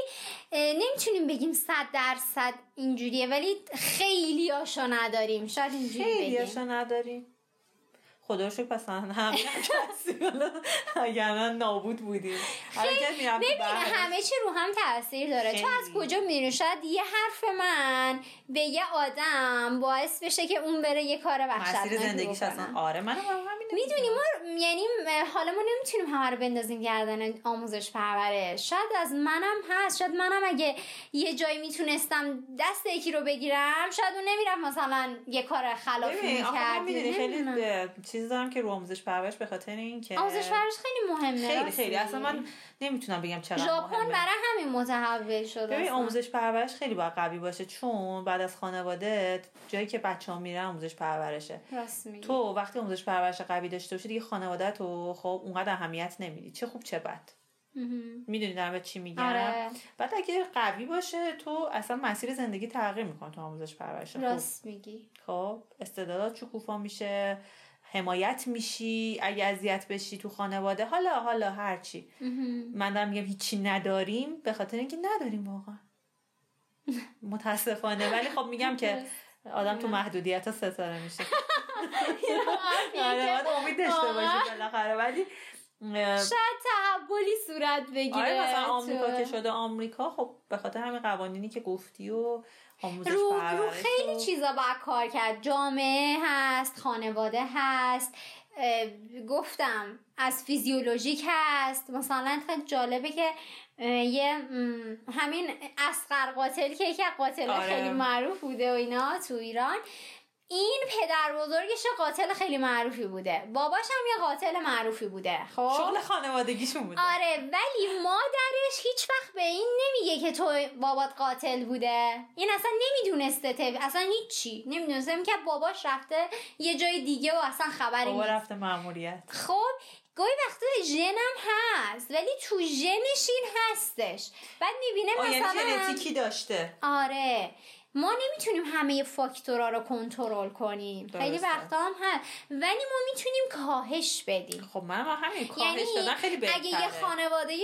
[SPEAKER 1] نمی‌تونیم بگیم صد درصد اینجوریه ولی خیلی آشا نداریم شاید اینجوری
[SPEAKER 2] خیلی آشا نداریم خدا رو شکر پس همین اگر نابود بودیم.
[SPEAKER 1] ببین همه چی رو هم تاثیر داره. تو از کجا میری؟ شاید یه حرف من به یه آدم باعث بشه که اون بره یه کار وحشتناکی مسیر
[SPEAKER 2] زندگیش اصلا. آره من
[SPEAKER 1] می‌دونی ما یعنی حالا ما نمی‌تونیم همه رو بندازیم گردن آموزش پرورش شاید از منم هست. شاید منم اگه یه جایی می‌تونستم دست یکی رو بگیرم شاید اون نمیرم مثلا یه کار خلافی می‌کرد
[SPEAKER 2] خیلی چیز دارم که رو آموزش پرورش به خاطر این که
[SPEAKER 1] آموزش پرورش خیلی مهمه
[SPEAKER 2] خیلی خیلی. اصلا من نمی‌تونم بگم چرا
[SPEAKER 1] ژاپن برای همین متحول شده
[SPEAKER 2] ببین آموزش پرورش خیلی باید قوی باشه. چون بعد از خانواده جایی که بچه ها میرن آموزش پرورشه. تو وقتی آموزش پرورش قوی داشته باشی دیگه خانواده تو خب اونقدر اهمیت نمیدی. چه خوب چه بد. می‌دونی در به چی میگم؟
[SPEAKER 1] آره.
[SPEAKER 2] بعد اگه قوی باشه تو اصلا مسیر زندگی تغییر می‌کنه تو آموزش پرورش
[SPEAKER 1] راست میگی.
[SPEAKER 2] خب استعدادات شکوفا میشه. حمایت میشی اگه اذیت بشی تو خانواده حالا حالا هرچی من دارم میگم هیچی نداریم به خاطر اینکه نداریم واقعا. متاسفانه. ولی خب میگم که آدم تو محدودیت ها ستاره میشه. آره امید داشته. باشی بالاخره. ولی
[SPEAKER 1] شاید تحولی صورت بگیره
[SPEAKER 2] آره مثلا آمریکا که شده آمریکا خب به خاطر همین قوانینی که گفتی و
[SPEAKER 1] رو, رو خیلی چیزا باید کار کرد. جامعه هست خانواده هست. گفتم از فیزیولوژیک هست. مثلا خیلی جالبه که یه همین اسقر قاتل که یکی از قاتل
[SPEAKER 2] آره.
[SPEAKER 1] خیلی معروف بوده و اینا تو ایران. این پدر بزرگش قاتل خیلی معروفی بوده. باباش هم یه قاتل معروفی بوده خب؟
[SPEAKER 2] شغل خانوادگیشون بوده.
[SPEAKER 1] آره ولی مادرش هیچ وقت به این نمیگه که تو بابات قاتل بوده. این اصلا نمی‌دونسته ته- اصلا هیچی. نمی‌دونسته که باباش رفته یه جای دیگه و اصلا خبری
[SPEAKER 2] بابا
[SPEAKER 1] نیست.
[SPEAKER 2] رفته ماموریت
[SPEAKER 1] خب گاهی وقتا ژنم هست ولی تو ژنش این هستش. بعد می‌بینه
[SPEAKER 2] یعنی
[SPEAKER 1] مثلا
[SPEAKER 2] ژنتیکی داشته.
[SPEAKER 1] آره. ما نمی‌تونیم همه فاکتورا رو کنترل کنیم. خیلی. وقتا هم هست. ولی ما می‌تونیم کاهش بدیم.
[SPEAKER 2] خب من همین کاهش
[SPEAKER 1] یعنی
[SPEAKER 2] دادن خیلی بهتره.
[SPEAKER 1] اگه یه خانواده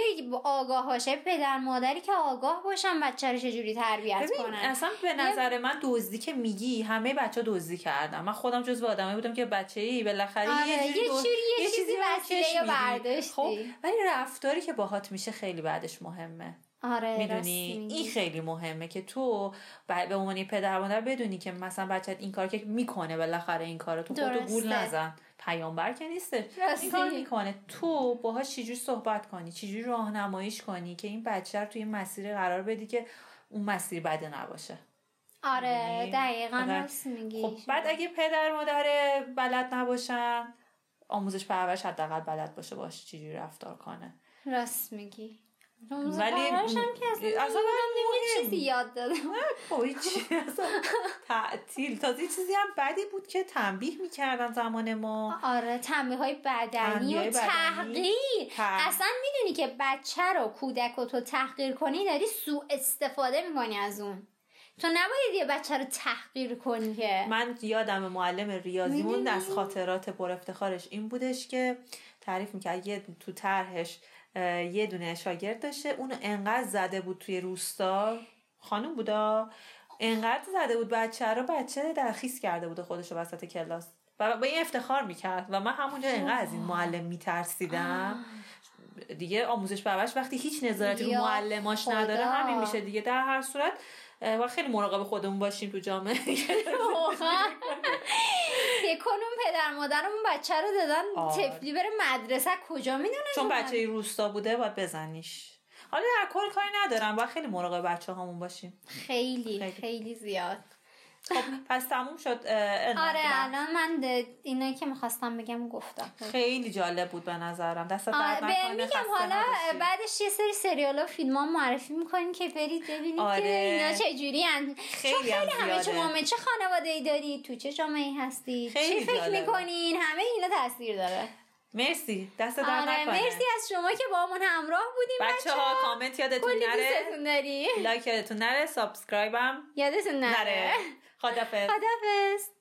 [SPEAKER 1] آگاه باشه پدر مادری که آگاه باشن بچه رو چجوری تربیت کنن؟
[SPEAKER 2] اصلا به نظر من دزدی که میگی همه بچه دزدی کردن. من خودم جزو آدمایی بودم که بچه ای بالاخره
[SPEAKER 1] آره،
[SPEAKER 2] یه
[SPEAKER 1] یه
[SPEAKER 2] جوری
[SPEAKER 1] جوری یه چیزی وسیله یا. برداشتی.
[SPEAKER 2] خب ولی رفتاری که باهات میشه خیلی بعدش مهمه.
[SPEAKER 1] آره
[SPEAKER 2] می‌دونی. این خیلی مهمه که تو به عنوان پدر مادر بدونی که مثلا بچت این کار که می‌کنه بالاخره این کارو تو خودتو گول. نزن پیامبر که
[SPEAKER 1] راستی.
[SPEAKER 2] این کار می‌کنه تو باهاش چجوری صحبت کنی چجوری راهنماییش کنی که این بچه رو توی این مسیر قرار بدی که اون مسیر بده نباشه
[SPEAKER 1] آره؟ دقیقا. راست میگی
[SPEAKER 2] خب بعد اگه پدر مادر بلد نباشن آموزش پرورش حداقل بلد باشه باش چجوری رفتار کنه
[SPEAKER 1] راست میگی
[SPEAKER 2] ولی-
[SPEAKER 1] ولی هم که اصلا
[SPEAKER 2] مهم.
[SPEAKER 1] چیزی یاد دادم
[SPEAKER 2] هیچی اصلا تعطیل تازه چیزی هم بدی بود که تنبیه می‌کردن زمان ما
[SPEAKER 1] آره تنبیه های بدنی و
[SPEAKER 2] بدنی.
[SPEAKER 1] تحقیر اصلا می‌دونی که بچه رو کودک رو تو تحقیر کنی داری سوء استفاده می‌کنی از اون تو نباید یه بچه رو تحقیر کنی که
[SPEAKER 2] من یادم معلم ریاضیمون؟ از خاطرات پر افتخارش این بودش که تعریف می‌کرد یه تو طرحش یه دونه شاگرد داشته. اونو انقدر زده بود توی روستا. خانم بودا انقدر زده بود بچه رو بچه درخیص کرده بود خودش رو وسط کلاس. و به این افتخار می‌کرد. و من همونجا انقدر از این معلم میترسیدم. دیگه آموزش پرورش وقتی هیچ نظارتی رو معلماش
[SPEAKER 1] خدا.
[SPEAKER 2] نداره همین میشه دیگه. در هر صورت و خیلی مراقب خودمون باشیم تو جامعه.
[SPEAKER 1] فکر کن اون پدر مادرمون بچه رو دادن. تفلی بره مدرسه. کجا می‌دونن
[SPEAKER 2] چون بچه روستا بوده باید بزنیش. حالا در کل کاری ندارم باید خیلی مراقب بچه هامون باشیم.
[SPEAKER 1] خیلی
[SPEAKER 2] خیلی.
[SPEAKER 1] خیلی زیاد.
[SPEAKER 2] خب پس تموم شد
[SPEAKER 1] آره. الان من اینایی که می‌خواستم بگم گفتم.
[SPEAKER 2] خیلی جالب بود به نظرم. دست
[SPEAKER 1] آره
[SPEAKER 2] درد نکنه
[SPEAKER 1] میگم حالا. بعدش یه سری سریال و فیلم ها معرفی می‌کنیم که برید ببینید
[SPEAKER 2] آره.
[SPEAKER 1] که اینا چجوری هن.
[SPEAKER 2] خیلی
[SPEAKER 1] چون
[SPEAKER 2] هم
[SPEAKER 1] خیلی همه. شما چه خانواده ای دارید تو چه جامعه هستید
[SPEAKER 2] خیلی
[SPEAKER 1] چی فکر. می‌کنین؟ همه اینا تاثیر داره.
[SPEAKER 2] مرسی. دست درد
[SPEAKER 1] آره
[SPEAKER 2] نکنه.
[SPEAKER 1] مرسی از شما که با همون همراه بودیم
[SPEAKER 2] بچه ها کامنت یادتون نره؟
[SPEAKER 1] داری.
[SPEAKER 2] لایک یادتون نره؟ subscribe هم
[SPEAKER 1] یادتون نره.
[SPEAKER 2] نره. خدافظ
[SPEAKER 1] خدافظ